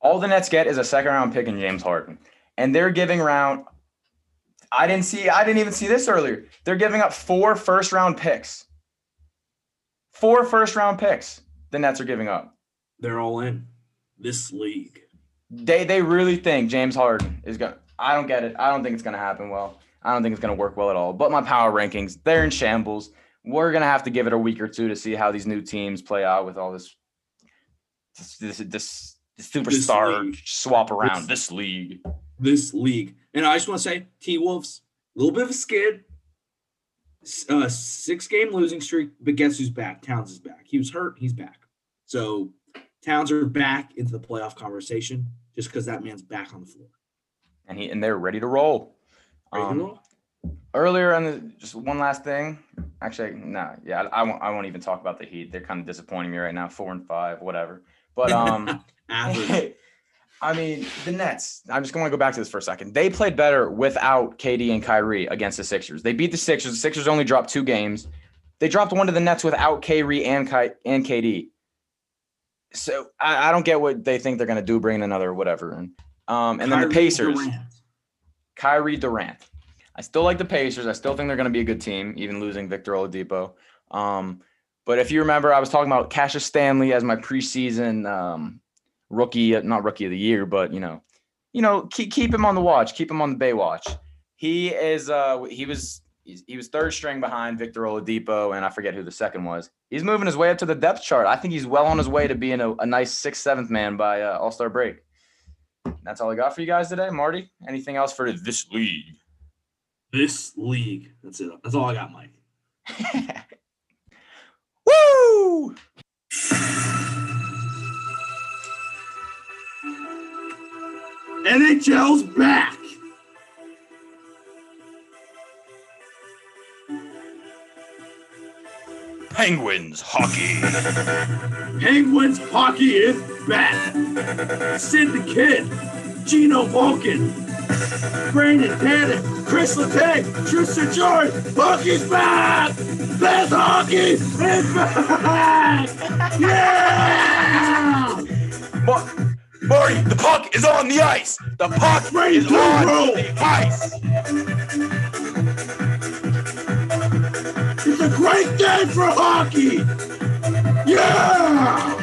All the Nets get is a second round pick in James Harden, and they're giving round. I didn't see. I didn't even see this earlier. They're giving up four first round picks. Four first round picks. The Nets are giving up. They're all in this league. they they really think James Harden is going. to I don't get it. I don't think it's going to happen well. I don't think it's going to work well at all. But my power rankings, they're in shambles. We're going to have to give it a week or two to see how these new teams play out with all this this this, this, this superstar league. swap around This- this league. This league. And I just want to say, T Wolves, a little bit of a skid. Uh, six game losing streak, but guess who's back? Towns is back. He was hurt, he's back. So Towns are back into the playoff conversation just because that man's back on the floor. And he and they're ready to roll. Ready to Um, roll? earlier on the just one last thing actually no yeah I, I won't i won't even talk about the heat they're kind of disappointing me right now four and five whatever but um Average. i mean the nets i'm just going to go back to this for a second they played better without kd and kyrie against the sixers they beat the sixers the sixers only dropped two games they dropped one to the nets without kyrie and Ky- and kd so I, I don't get what they think they're going to do bring in another whatever and um and then the pacers Durant. Kyrie Durant. I still like the Pacers. I still think they're going to be a good team, even losing Victor Oladipo. Um, but if you remember, I was talking about Cassius Stanley as my preseason um, rookie, not rookie of the year, but you know, you know, keep keep him on the watch, keep him on the Bay watch. He is uh he was he was third string behind Victor Oladipo, and I forget who the second was. He's moving his way up to the depth chart. I think he's well on his way to being a, a nice sixth, seventh man by uh, All Star break. That's all I got for you guys today, Marty. Anything else for this league? This league. That's it. That's all I got, Mike. Woo! NHL's back. Penguins hockey. Penguins hockey is back. Sid the Kid, Gino Vulcan, Brandon Tanev, Chris Letang, Tristan George, hockey's back! Best hockey is back! Yeah! Mar- Marty, the puck is on the ice. The puck Ready is on roll. the ice. It's a great day for hockey! Yeah!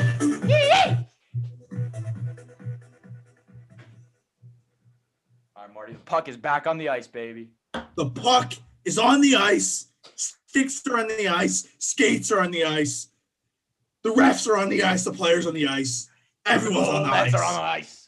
All right, Marty, the puck is back on the ice, baby. The puck is on the ice. Sticks are on the ice. Skates are on the ice. The refs are on the ice. The players on the ice. Everyone's on the ice. are on the ice.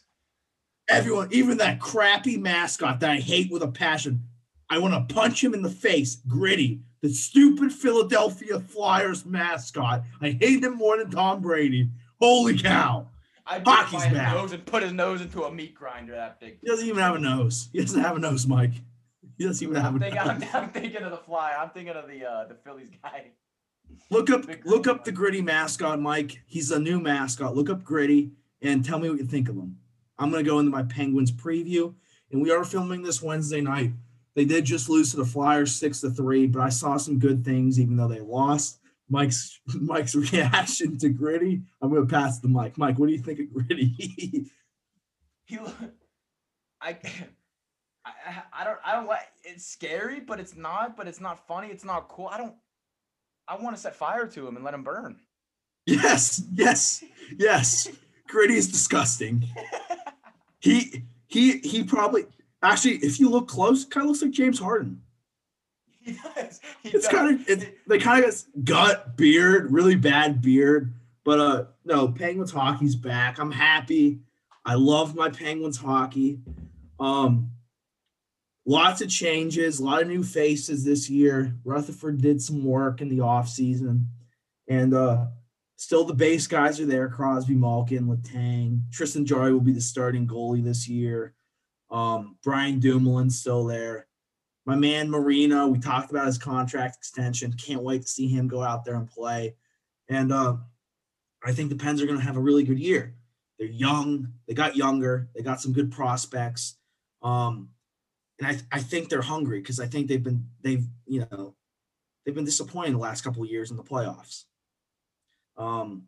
Everyone, even that crappy mascot that I hate with a passion. I want to punch him in the face. Gritty, the stupid Philadelphia Flyers mascot. I hate him more than Tom Brady. Holy cow. I Hockey's his back. nose and put his nose into a meat grinder. That big. He doesn't even have a nose. He doesn't have a nose, Mike. He doesn't even have I'm a thinking, I'm, nose. I'm thinking of the fly. I'm thinking of the uh, the Phillies guy. Look up look up the gritty mascot, Mike. He's a new mascot. Look up gritty and tell me what you think of him. I'm gonna go into my Penguins preview, and we are filming this Wednesday night. They did just lose to the Flyers six to three, but I saw some good things even though they lost. Mike's Mike's reaction to gritty. I'm gonna pass the mic. Mike, what do you think of gritty? He, I, I, I- I don't, I don't like. It's scary, but it's not. But it's not funny. It's not cool. I don't. I want to set fire to him and let him burn. yes, yes, yes. Gritty is disgusting. He he he probably actually, if you look close, kind of looks like James Harden. He does. He It's kind of it, they kind of got gut beard, really bad beard. But uh no, Penguins hockey's back. I'm happy. I love my Penguins hockey. Um lots of changes, a lot of new faces this year. Rutherford did some work in the offseason. And uh still the base guys are there, Crosby, Malkin, Letang. Tristan Jarry will be the starting goalie this year. Um, Brian Dumoulin's still there my man Marino, we talked about his contract extension. Can't wait to see him go out there and play. And uh, I think the Pens are going to have a really good year. They're young. They got younger. They got some good prospects. Um, and I, I think they're hungry because I think they've been they've you know they've been disappointing the last couple of years in the playoffs. Um,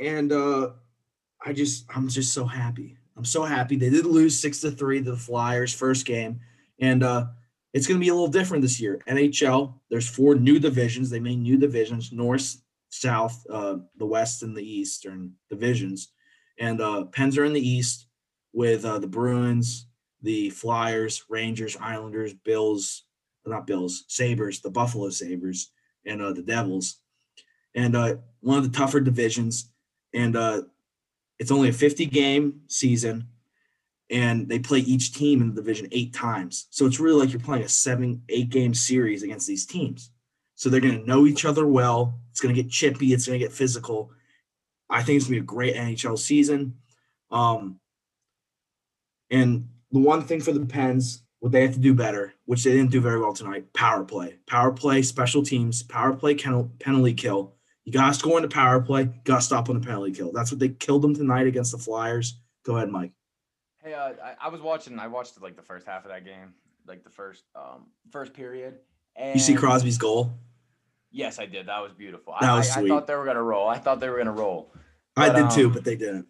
and uh, I just I'm just so happy. I'm so happy. They did lose six to three to the Flyers first game. And uh, it's going to be a little different this year. NHL, there's four new divisions. They made new divisions North, South, uh, the West, and the Eastern divisions. and uh, Pens are in the East with uh, the Bruins, the Flyers, Rangers, Islanders, Bills, not Bills, Sabres, the Buffalo Sabres, and uh, the Devils, and uh, one of the tougher divisions. And uh, it's only a 50 game season, and they play each team in the division eight times. So it's really like you're playing a seven, eight game series against these teams. So they're going to know each other well. It's going to get chippy. It's going to get physical. I think it's going to be a great NHL season. Um, and the one thing for the Pens, what they have to do better, which they didn't do very well tonight, power play. Power play, special teams, power play, penalty kill. You got to score on the power play. Got to stop on the penalty kill. That's what they killed them tonight against the Flyers. Go ahead, Mike. Hey, uh, I, I, was watching. I watched like the first half of that game, like the first um first period. And you see Crosby's goal. Yes, I did. That was beautiful. That was I, sweet. I thought they were gonna roll. I thought they were gonna roll. But, I did um, too, but they didn't.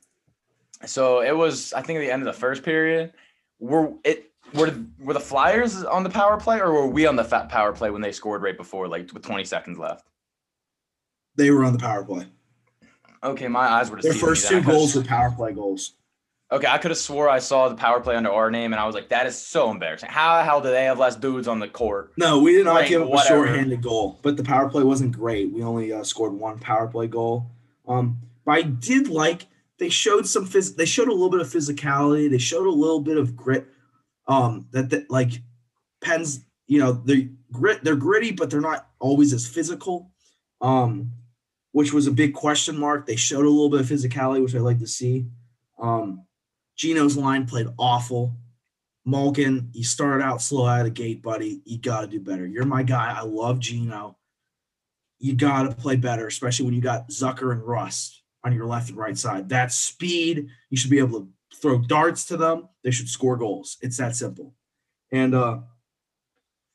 So it was. I think at the end of the first period, were it were were the Flyers on the power play, or were we on the fat power play when they scored right before, like with 20 seconds left? They were on the power play. Okay, my eyes were. Their first two goals were power play goals. Okay, I could have swore I saw the power play under our name, and I was like, "That is so embarrassing." How the hell do they have less dudes on the court? No, we did not give up a shorthanded goal, but the power play wasn't great. We only uh, scored one power play goal. Um, but I did like they showed some phys- They showed a little bit of physicality. They showed a little bit of grit. Um, that, that like Pens, you know, they're grit. They're gritty, but they're not always as physical. Um, which was a big question mark. They showed a little bit of physicality, which I like to see. Um, Gino's line played awful. Malkin, you started out slow out of the gate, buddy. You got to do better. You're my guy. I love Gino. You got to play better, especially when you got Zucker and Rust on your left and right side. That speed, you should be able to throw darts to them. They should score goals. It's that simple. And uh,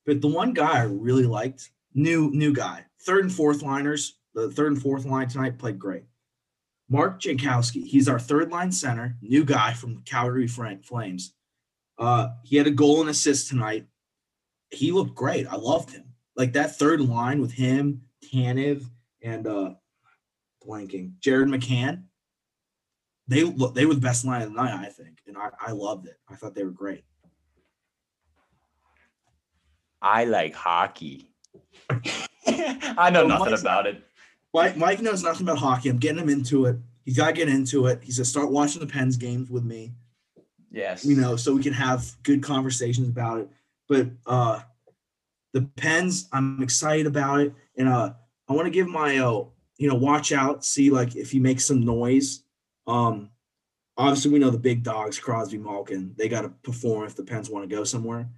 but the one guy I really liked, new new guy, third and fourth liners, the third and fourth line tonight played great. Mark Jankowski, he's our third line center, new guy from Calgary Flames. Uh, he had a goal and assist tonight. He looked great. I loved him. Like that third line with him, Tanev, and uh, blanking Jared McCann. They they were the best line of the night, I think, and I, I loved it. I thought they were great. I like hockey. I know nothing about it. Mike, Mike knows nothing about hockey. I'm getting him into it. He's got to get into it. He gonna start watching the Pens games with me. Yes. You know, so we can have good conversations about it. But uh the Pens, I'm excited about it, and uh I want to give my uh you know watch out, see like if he makes some noise. Um, obviously we know the big dogs, Crosby, Malkin, they got to perform if the Pens want to go somewhere.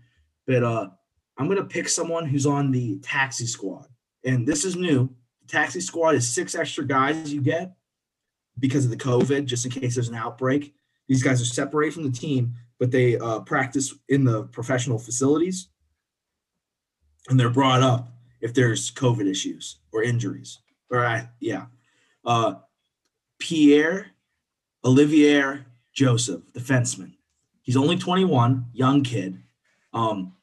But uh I'm gonna pick someone who's on the taxi squad, and this is new The taxi squad is six extra guys you get because of the COVID, just in case there's an outbreak. These guys are separated from the team, but they uh, practice in the professional facilities, and they're brought up if there's COVID issues or injuries. All right, yeah. Uh, Pierre Olivier Joseph, defenseman. He's only 21, young kid. Um,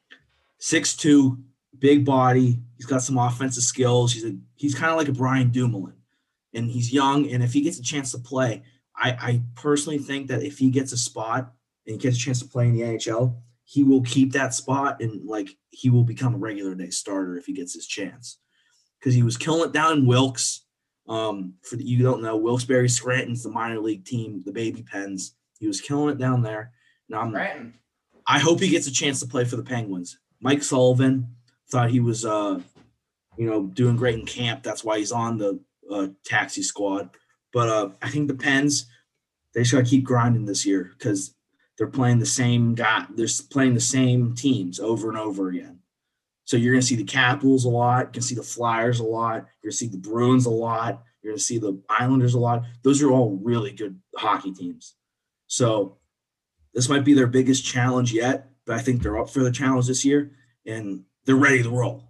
6'2, big body. He's got some offensive skills. He's a he's kind of like a Brian Dumoulin, and he's young. And if he gets a chance to play, I, I personally think that if he gets a spot and he gets a chance to play in the NHL, he will keep that spot and like he will become a regular day starter if he gets his chance. Because he was killing it down in Wilkes. Um, for the, you don't know, Wilkes-Barre Scranton's the minor league team, the Baby Pens. He was killing it down there. Now I'm, Scranton. I hope he gets a chance to play for the Penguins. Mike Sullivan thought he was uh, you know, doing great in camp. That's why he's on the uh, taxi squad. But uh, I think the Pens, they just got to keep grinding this year because they're playing the same guy. They're playing the same teams over and over again. So you're going to see the Capitals a lot. You can see the Flyers a lot. You're going to see the Bruins a lot. You're going to see the Islanders a lot. Those are all really good hockey teams. So this might be their biggest challenge yet, but I think they're up for the challenge this year and they're ready to roll.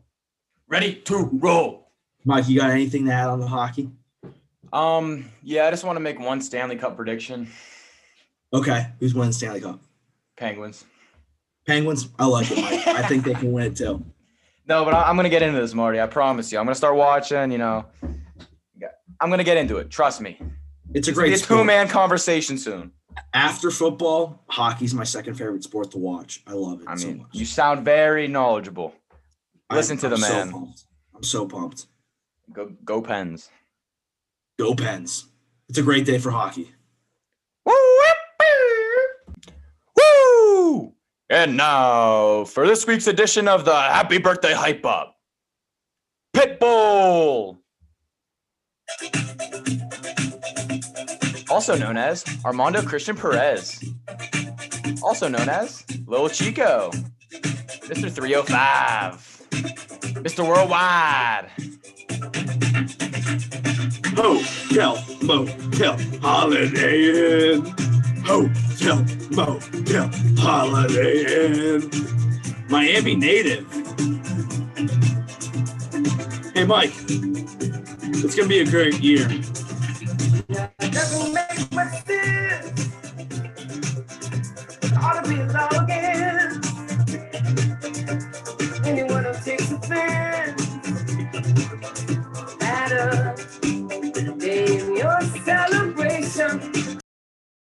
Ready to roll. Mike, you got anything to add on the hockey? Um, yeah, I just want to make one Stanley Cup prediction. Okay, who's winning the Stanley Cup? Penguins. Penguins. I like it, Mike. I think they can win it too. No, but I'm gonna get into this, Marty. I promise you. I'm gonna start watching. You know, I'm gonna get into it. Trust me. It's a It's great a two man conversation soon. After football, hockey's my second favorite sport to watch. I love it I so mean, much. you sound very knowledgeable. I- listen to the I'm so man. pumped. I'm so pumped. Go go Pens. Go Pens. It's a great day for hockey. Woo! And now for this week's edition of the Happy Birthday Hype Up. Pitbull. Also known as Armando Christian Perez. Also known as Lil Chico. Mr. 305. Mr. Worldwide. Hotel, motel, holiday inn. Hotel, motel, holiday inn. Miami native. Hey, Mike. It's gonna be a great year. To. Anyone who takes offense at